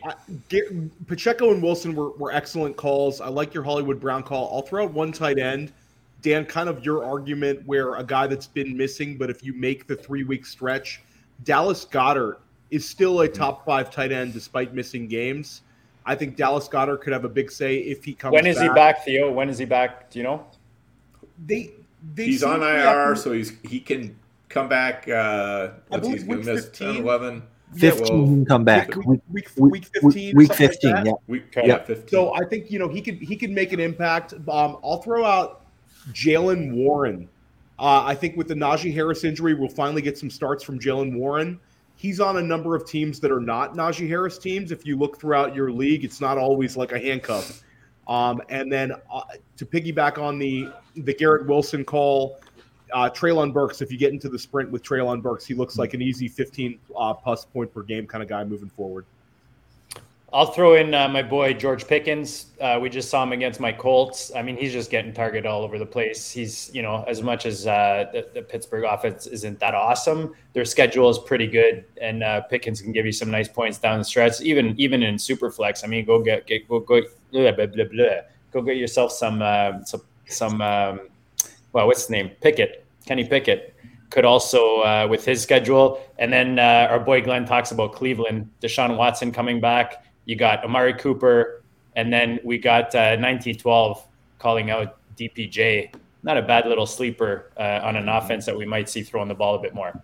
Pacheco and Wilson were, were excellent calls. I like your Hollywood Brown call. I'll throw out one tight end. Dan, kind of your argument where a guy that's been missing, but if you make the three week stretch, Dallas Goedert is still a top five tight end despite missing games. I think Dallas Goedert could have a big say if he comes. Back. When is back. he back, Theo? When is he back? Do you know? They, they he's on IR, so he's he can come back. Uh, let's he's going to miss 10, 11. 15 yeah, well, come back week, week, week 15 week 15 like yeah week yeah 15 so i think you know he could he could make an impact um, i'll throw out jaylen warren uh, i think with the najee harris injury we'll finally get some starts from jaylen warren he's on a number of teams that are not Najee Harris teams. If you look throughout your league, it's not always like a handcuff. Um, and then uh, to piggyback on the the Garrett Wilson call, uh, Treylon Burks. If you get into the sprint with Treylon Burks, he looks like an easy 15 uh, plus point per game kind of guy moving forward. I'll throw in uh, my boy George Pickens. Uh, we just saw him against my Colts. I mean, he's just getting targeted all over the place. He's, you know, as much as uh, the, the, Pittsburgh offense isn't that awesome, their schedule is pretty good, and uh, Pickens can give you some nice points down the stretch, even even in superflex. I mean, go get, get go go blah, blah, blah, blah. go get yourself some uh, some some um, well, what's his name? Pickett, Kenny Pickett could also uh, with his schedule, and then our boy Glenn talks about Cleveland, Deshaun Watson coming back you got Amari Cooper, and then we got uh, 1912 calling out DPJ. Not a bad little sleeper uh, on an offense that we might see throwing the ball a bit more.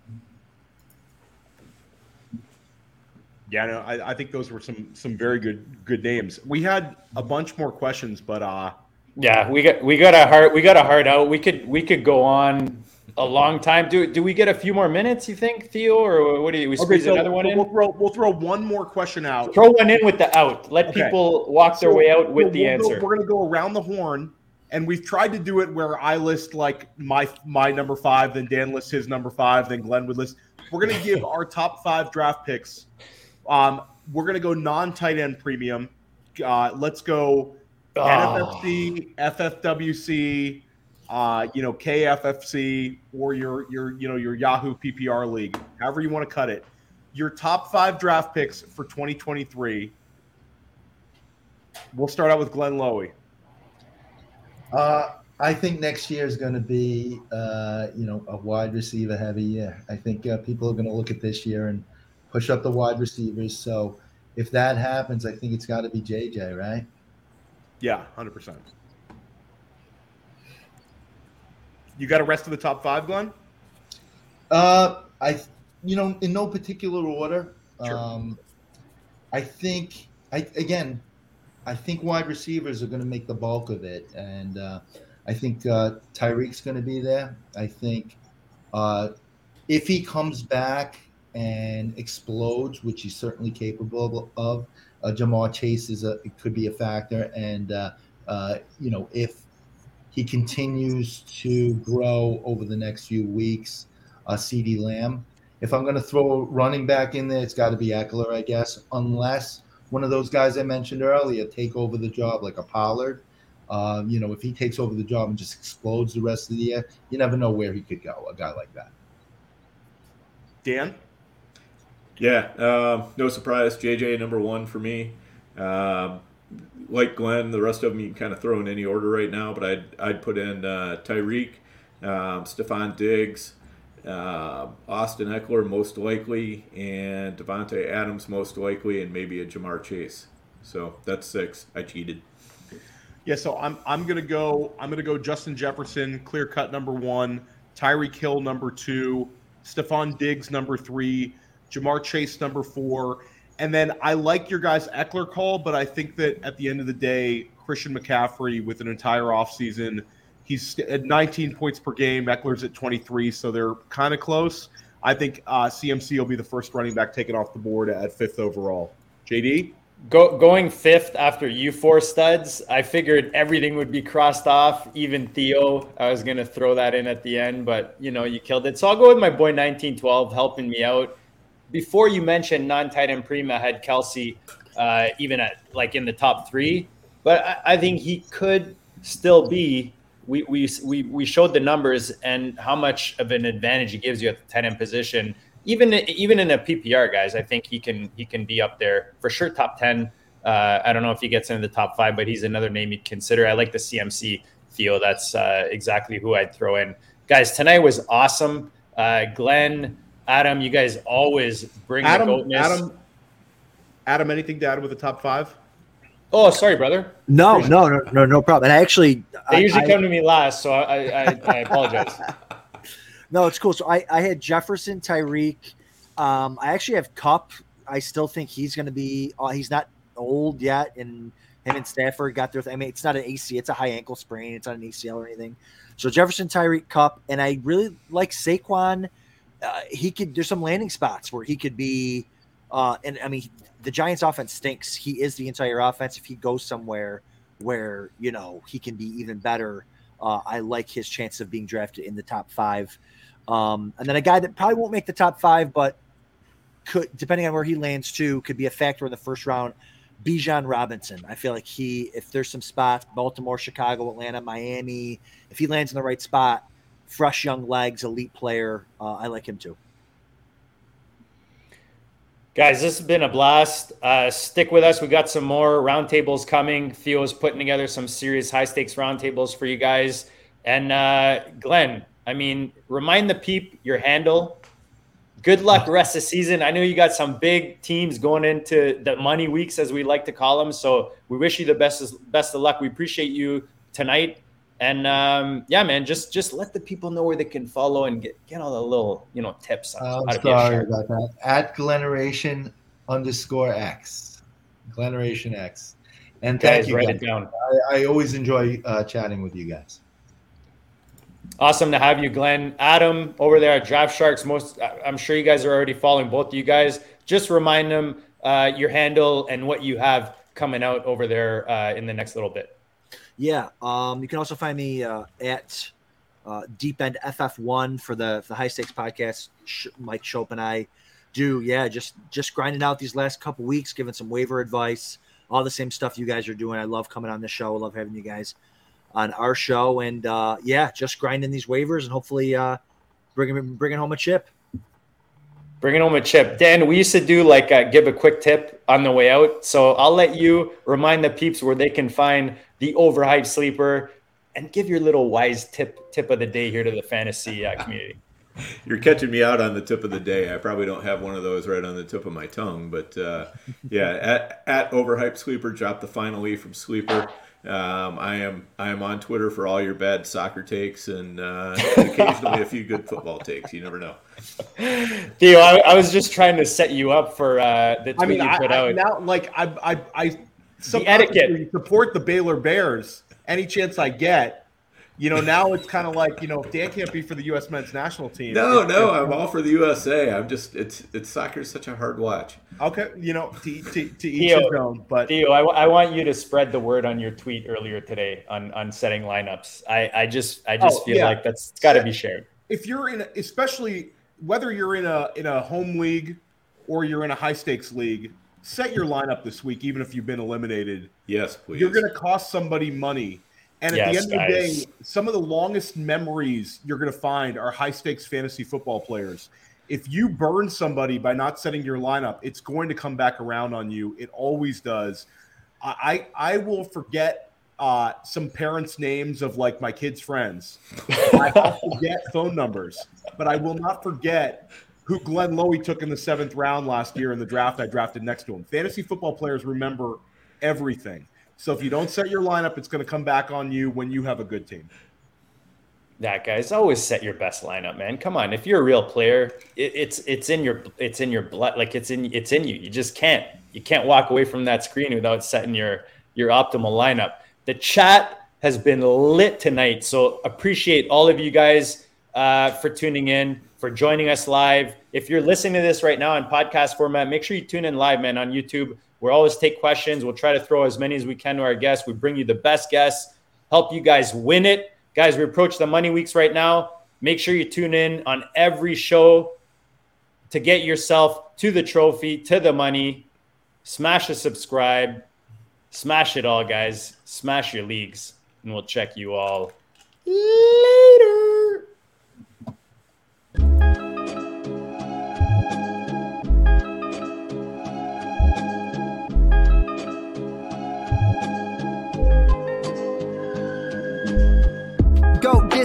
Yeah, no, I, I think those were some some very good good names. We had a bunch more questions, but uh yeah, we got we got a heart we got a heart out. We could we could go on a long time. Do do we get a few more minutes? You think, Theo, or what do you? We squeeze okay, so another one we'll in. Throw, we'll throw one more question out. Throw one in with the out. Let okay. people walk their way out with we'll, the answer. Go, we're gonna go around the horn, and we've tried to do it where I list like my my number five, then Dan lists his number five, then Glenn would list. We're gonna give [laughs] our top five draft picks. Um, we're gonna go non tight end premium. Uh, let's go oh. NFFC, FFWC uh, you know, KFFC or your your you know your Yahoo PPR league, however you want to cut it. Your top five draft picks for 2023. We'll start out with Glenn Lowy. Uh, I think next year is going to be, uh, you know, a wide receiver heavy year. I think uh, people are going to look at this year and push up the wide receivers. So if that happens, I think it's got to be JJ, right? Yeah, hundred percent. You got a rest of the top five, Glenn? Uh, I, you know, in no particular order. Sure. Um, I think, I again, I think wide receivers are going to make the bulk of it, and uh, I think uh, Tyreek's going to be there. I think uh, if he comes back and explodes, which he's certainly capable of, uh, Ja'Marr Chase is a it could be a factor, and uh, uh, you know if he continues to grow over the next few weeks, uh, CeeDee Lamb. If I'm going to throw a running back in there, it's got to be Ekeler, I guess, unless one of those guys I mentioned earlier take over the job, like a Pollard. Uh, you know, if he takes over the job and just explodes the rest of the year, you never know where he could go. A guy like that. Dan? Yeah, um, no surprise. JJ number one for me. Um, like Glenn, the rest of them you can kind of throw in any order right now, but I'd I'd put in uh, Tyreek, um, Stefon Diggs, uh, Austin Ekeler most likely, and Davante Adams most likely, and maybe a Ja'Marr Chase. So that's six. I cheated. Yeah, so I'm I'm gonna go I'm gonna go Justin Jefferson, clear cut number one, Tyreek Hill number two, Stefon Diggs number three, Ja'Marr Chase number four, and then I like your guys Ekeler call, but I think that at the end of the day, Christian McCaffrey with an entire offseason, he's at 19 points per game. Ekeler's at 23, so they're kind of close. I think uh, CMC will be the first running back taken off the board at fifth overall. JD? Go, going fifth after you four studs, I figured everything would be crossed off. Even Theo, I was going to throw that in at the end, but you know, you killed it. So I'll go with my boy 1912 helping me out. Before you mentioned non-tight end prima had Kelce uh, even at like in the top three, but I, I think he could still be. We, we we we showed the numbers and how much of an advantage he gives you at the tight end position even even in a PPR, guys, I think he can he can be up there for sure. Top ten. Uh, I don't know if he gets into the top five, but he's another name you'd consider. I like the CMC feel. That's uh, exactly who I'd throw in. Guys, tonight was awesome. Uh, Glenn, Adam, you guys always bring Adam, the goatness. Adam, Adam, anything to add with the top five? Oh, sorry, brother. No, no, no, no, no problem. And I actually, They I- usually I- come to me last, so I, I, I apologize. [laughs] [laughs] No, it's cool. So I, I had Jefferson, Tyreek. Um, I actually have Kupp. I still think he's going to be. Uh, he's not old yet, and him and Stafford got their. I mean, it's not an AC. It's a high ankle sprain. It's not an ACL or anything. So Jefferson, Tyreek, Kupp, and I really like Saquon. Uh, he could. There's some landing spots where he could be. Uh, and I mean, the Giants' offense stinks. He is the entire offense. If he goes somewhere where you know he can be even better, uh, I like his chance of being drafted in the top five. Um, and then a guy that probably won't make the top five, but could, depending on where he lands too, could be a factor in the first round. Bijan Robinson. I feel like he, if there's some spots, Baltimore, Chicago, Atlanta, Miami, if he lands in the right spot, fresh young legs, elite player, uh, I like him too. Guys, this has been a blast. Uh, stick with us. We got some more roundtables coming. Theo's putting together some serious high stakes roundtables for you guys. And uh, Glenn, I mean, remind the peep your handle. Good luck rest of the season. I know you got some big teams going into the money weeks, as we like to call them. So we wish you the best best of luck. We appreciate you tonight. And um, yeah, man, just just let the people know where they can follow and get get all the little you know tips. on I'm sorry about that. At Gleneration underscore X. Gleneration X. And thank Guys, you. write Guys. it down. I, I always enjoy uh, chatting with you guys. Awesome to have you, Glenn. Adam over there at Draft Sharks. Most, I'm sure you guys are already following both of you guys. Just remind them uh, your handle and what you have coming out over there uh, in the next little bit. Yeah. Um, you can also find me uh, at uh, Deep End FF1 for the for the High Stakes podcast. Sh- Mike Shope and I do. Yeah, just just grinding out these last couple weeks, giving some waiver advice, all the same stuff you guys are doing. I love coming on the show. I love having you guys on our show, and uh, yeah, just grinding these waivers and hopefully uh, bringing bringing home a chip. Bringing home a chip. Dan, we used to do like uh, give a quick tip on the way out. So I'll let you remind the peeps where they can find the overhyped sleeper and give your little wise tip tip of the day here to the fantasy uh, [laughs] community. You're catching me out on the tip of the day. I probably don't have one of those right on the tip of my tongue, but uh, [laughs] yeah, at, at overhyped sleeper, drop the final E from sleeper. Um, I am I am on Twitter for all your bad soccer takes and uh, occasionally a few good football takes. You never know. [laughs] Theo, I, I was just trying to set you up for uh, the tweet I mean, you put I, out. now like I I I The etiquette. subconsciously support the Baylor Bears any chance I get. You know, now it's kind of like you know, if Dan can't be for the U.S. men's national team. No, it's- no, it's- I'm all for the USA. I'm just it's it's soccer is such a hard watch. okay. You know, to to, to each Theo, his own. But Theo, I, I want you to spread the word on your tweet earlier today on, on setting lineups. I, I just I just Oh, feel yeah. like that's got to be shared. if you're in, especially whether you're in a in a home league or you're in a high stakes league, set your lineup this week, even if you've been eliminated. Yes, please. You're going to cost somebody money. And at Yes, the end of the day, some of the longest memories you're going to find are high stakes fantasy football players. If you burn somebody by not setting your lineup, it's going to come back around on you. It always does. I I, I will forget uh, some parents' names of like my kids' friends. I forget phone numbers, but I will not forget who Glenn Lowy took in the seventh round last year in the draft. I drafted next to him. Fantasy football players remember everything. So if you don't set your lineup, it's going to come back on you when you have a good team. That guys always set your best lineup, man. Come on, if you're a real player, it, it's it's in your it's in your blood, like it's in it's in you. You just can't you can't walk away from that screen without setting your your optimal lineup. The chat has been lit tonight, so appreciate all of you guys uh, for tuning in, for joining us live. If you're listening to this right now in podcast format, make sure you tune in live, man, on YouTube. We'll always take questions. We'll try to throw as many as we can to our guests. We bring you the best guests, help you guys win it. Guys, we approach the money weeks right now. Make sure you tune in on every show to get yourself to the trophy, to the money. Smash a subscribe. Smash it all, guys. Smash your leagues. And we'll check you all later.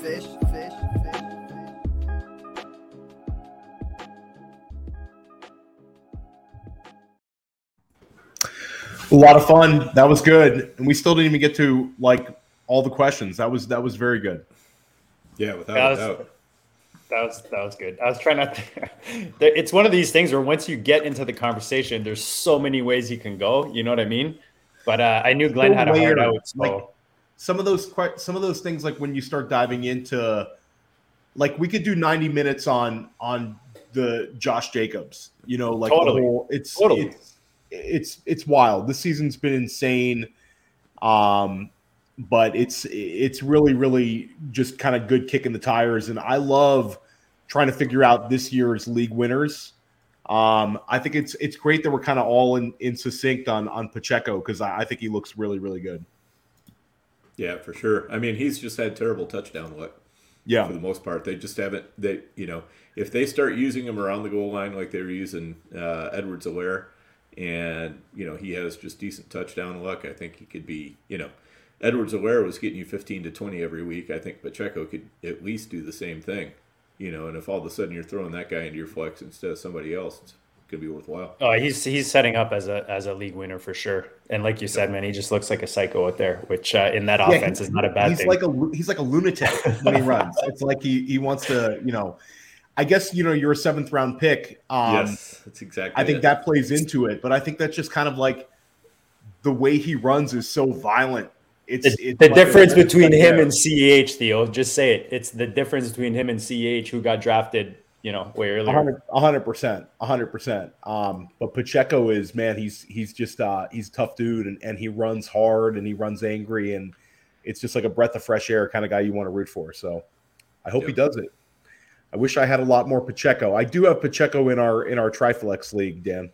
Fish, fish, fish. A lot of fun. That was good, and we still didn't even get to like all the questions. That was that was very good. Yeah, without That a was- doubt. That was that was good. I was trying not to. [laughs] There- it's one of these things where once you get into the conversation, there's so many ways you can go. You know what I mean? But uh, I knew Glenn So had a hard out. So Like, some of those some of those things like when you start diving into like we could do 90 minutes on on the Josh Jacobs you know like the Totally. whole- it's Totally. it's it's it's wild this season's been insane um but it's it's really really just kind of good kicking the tires and I love trying to figure out this year's league winners um, I think it's it's great that we're kind of all in, in succinct on on Pacheco because I, I think he looks really really good. Yeah, for sure. I mean, he's just had terrible touchdown luck Yeah, for the most part. They just haven't. They, you know, if they start using him around the goal line like they were using uh, Edwards-Helaire, and you know he has just decent touchdown luck, I think he could be. You know, Edwards-Helaire was getting you 15 to 20 every week. I think Pacheco could at least do the same thing. You know, and if all of a sudden you're throwing that guy into your flex instead of somebody else, it's going to be worthwhile. oh, he's he's setting up as a as a league winner for sure. And like you said, man, he just looks like a psycho out there, which uh, in that Yeah, offense is not a bad he's thing. like a he's like a lunatic when he runs. [laughs] It's like he he wants to you know. I guess you know you're a seventh round pick. Um, yes, that's exactly. I think it. that plays into it, but I think that's just kind of like the way he runs is so violent. It's, The, it's the like a- difference between him Yeah. and CEH, Theo, just say it. It's the difference between him and CEH, who got drafted, you know, way A earlier. hundred, a hundred percent, a hundred percent. Um, but Pacheco is man, he's he's just uh he's a tough dude and, and he runs hard and he runs angry and it's just like a breath of fresh air kind of guy you want to root for. So I hope he does it. I wish I had a lot more Pacheco. I do have Pacheco in our in our Triflex league, Dan.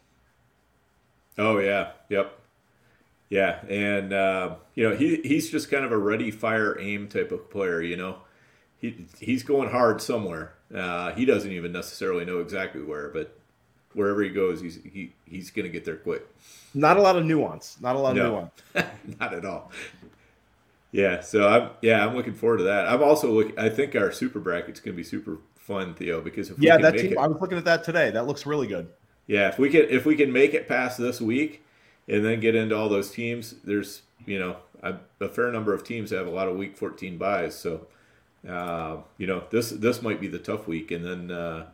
Oh yeah, yep, yeah, and uh, you know he he's just kind of a ready, fire, aim type of player. You know, he he's going hard somewhere. Uh, he doesn't even necessarily know exactly where, but wherever he goes, he's he, he's going to get there quick. Not a lot of nuance. Not a lot of No. nuance. [laughs] Not at all. Yeah, so I'm yeah I'm looking forward to that. I'm also look. I think our super bracket's going to be super fun, Theo, because if we Yeah, can that make team. it, I was looking at that today. That looks really good. Yeah, if we can if we can make it past this week and then get into all those teams, there's you know a, a fair number of teams that have a lot of week 14 byes. So uh, you know this this might be the tough week, and then uh,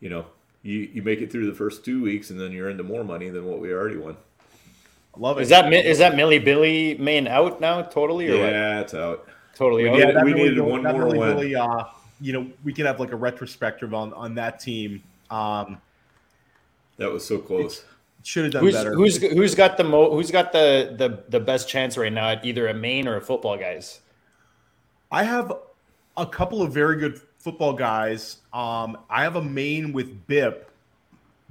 you know you you make it through the first two weeks, and then you're into more money than what we already won. I love it. Is that Mi- is that Millie Billy main out now totally or what? Yeah, it's out. Totally We out. need- yeah, that we really, needed one more really, win. really, uh, you know, we can have like a retrospective on on that team. Um, That was so close. should have done Who's better. who's who's got the mo who's got the, the the best chance right now at either a main or a football guys? I have a couple of very good football guys. Um, I have a main with Bip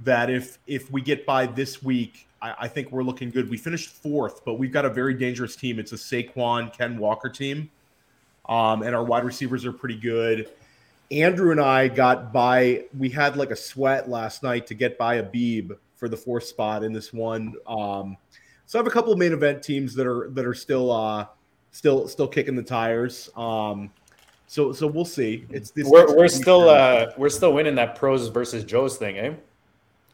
that if if we get by this week, I, I think we're looking good. We finished fourth, but we've got a very dangerous team. It's a Saquon Ken Walker team, um, and our wide receivers are pretty good. Andrew and I got by. We had like a sweat last night to get by a Beeb for the fourth spot in this one. Um, so I have a couple of main event teams that are that are still uh, still still kicking the tires. Um, so so we'll see. It's this. We're, we're still uh we're still winning that pros versus Joes thing, eh?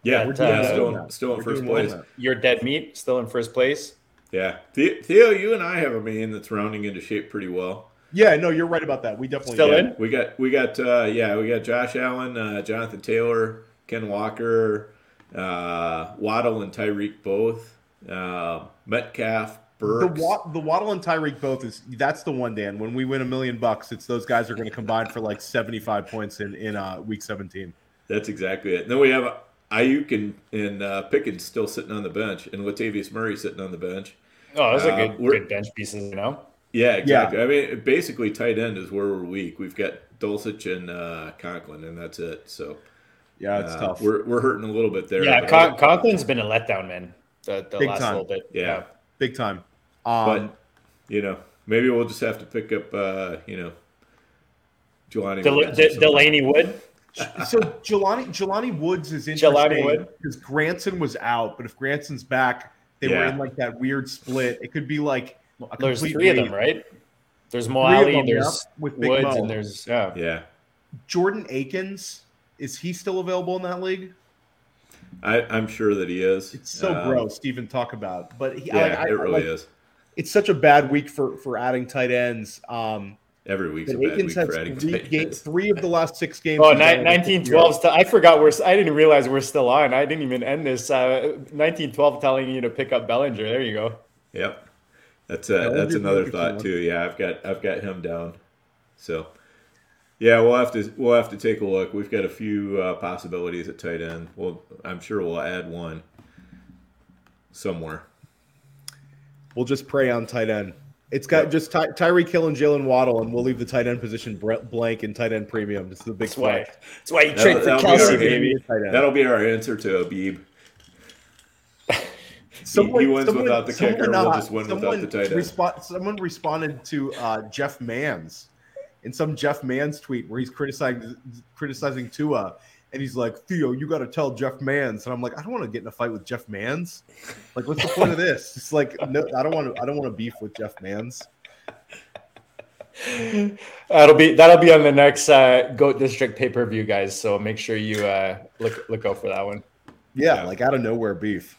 Yeah, we're we're doing still, in still in We're first doing well in place. that. You're dead meat, still in first place. Yeah, Theo, you and I have a main that's rounding into shape pretty well. Yeah, no, you're right about that. We definitely Still yeah. in? We got we got uh, yeah we got Josh Allen, uh, Jonathan Taylor, Ken Walker, uh, Waddle and Tyreek both, uh, Metcalf, The, Burks. Wa- the Waddle and Tyreek both is that's the one, Dan. When we win a million bucks, it's those guys are going to combine for like 75 points in in uh, week 17. That's exactly it. And then we have Aiyuk and, and uh, Pickens still sitting on the bench, and Latavius Murray sitting on the bench. Oh, those Uh, are good good bench pieces, you know. Yeah, exactly. I mean, basically, tight end is where we're weak. We've got Dulcich and uh, Conklin, and that's it. So Yeah, it's uh, tough. We're we're hurting a little bit there. Yeah, Con- Conklin's been a letdown, man. The, the Big last time. little bit. yeah. Big time. Um, but you know, maybe we'll just have to pick up, uh, you know, Jelani. Del- Woods De- Delaney Wood. [laughs] so Jelani Jelani Woods is Jelani interesting Wood? because Granson was out, but if Granson's back, they were in like that weird split. It could be like a There's complete three of them, right? There's Mo Three of Ali, them, there's yep, with Big Woods, Mo. and there's yeah. Yeah, Jordan Akins. Is he still available in that league? I, I'm sure that he is. It's so Um, gross to even talk about. But he, Yeah, like, I- it really like, is. It's such a bad week for for adding tight ends. Um, Every week's a bad week has for adding three, tight ends. three of the last six games. Oh, he's ni- had over 1912. St- I forgot we're. I didn't realize we're still on. I didn't even end this. Uh, 1912 telling you to pick up Bellinger. There you go. Yep, that's a, that's another thought King. too. Yeah, I've got I've got him down. So, yeah, we'll have to we'll have to take a look. We've got a few uh, possibilities at tight end. Well, I'm sure we'll add one somewhere. We'll just pray on tight end. It's got just Ty- Tyreek Hill and Jaylen Waddle, and we'll leave the tight end position bre- blank and tight end premium. It's the big That's why. That's why you That'll- trade for be Kelce, our baby. That'll be our answer to Abib. Someone- he wins someone- without the kicker, someone, we'll just win without the tight end. respo- someone responded to uh, Jeff Mans in some Jeff Mans tweet where he's criticizing criticizing Tua, and he's like, "Theo, you got to tell Jeff Mans," and I'm like, "I don't want to get in a fight with Jeff Mans. Like, what's the point of this? It's like, no, I don't want to. I don't want to beef with Jeff Manns. That'll be that'll be on the next uh, Goat District pay per view, guys. So make sure you uh, look look out for that one. Yeah, like out of nowhere beef.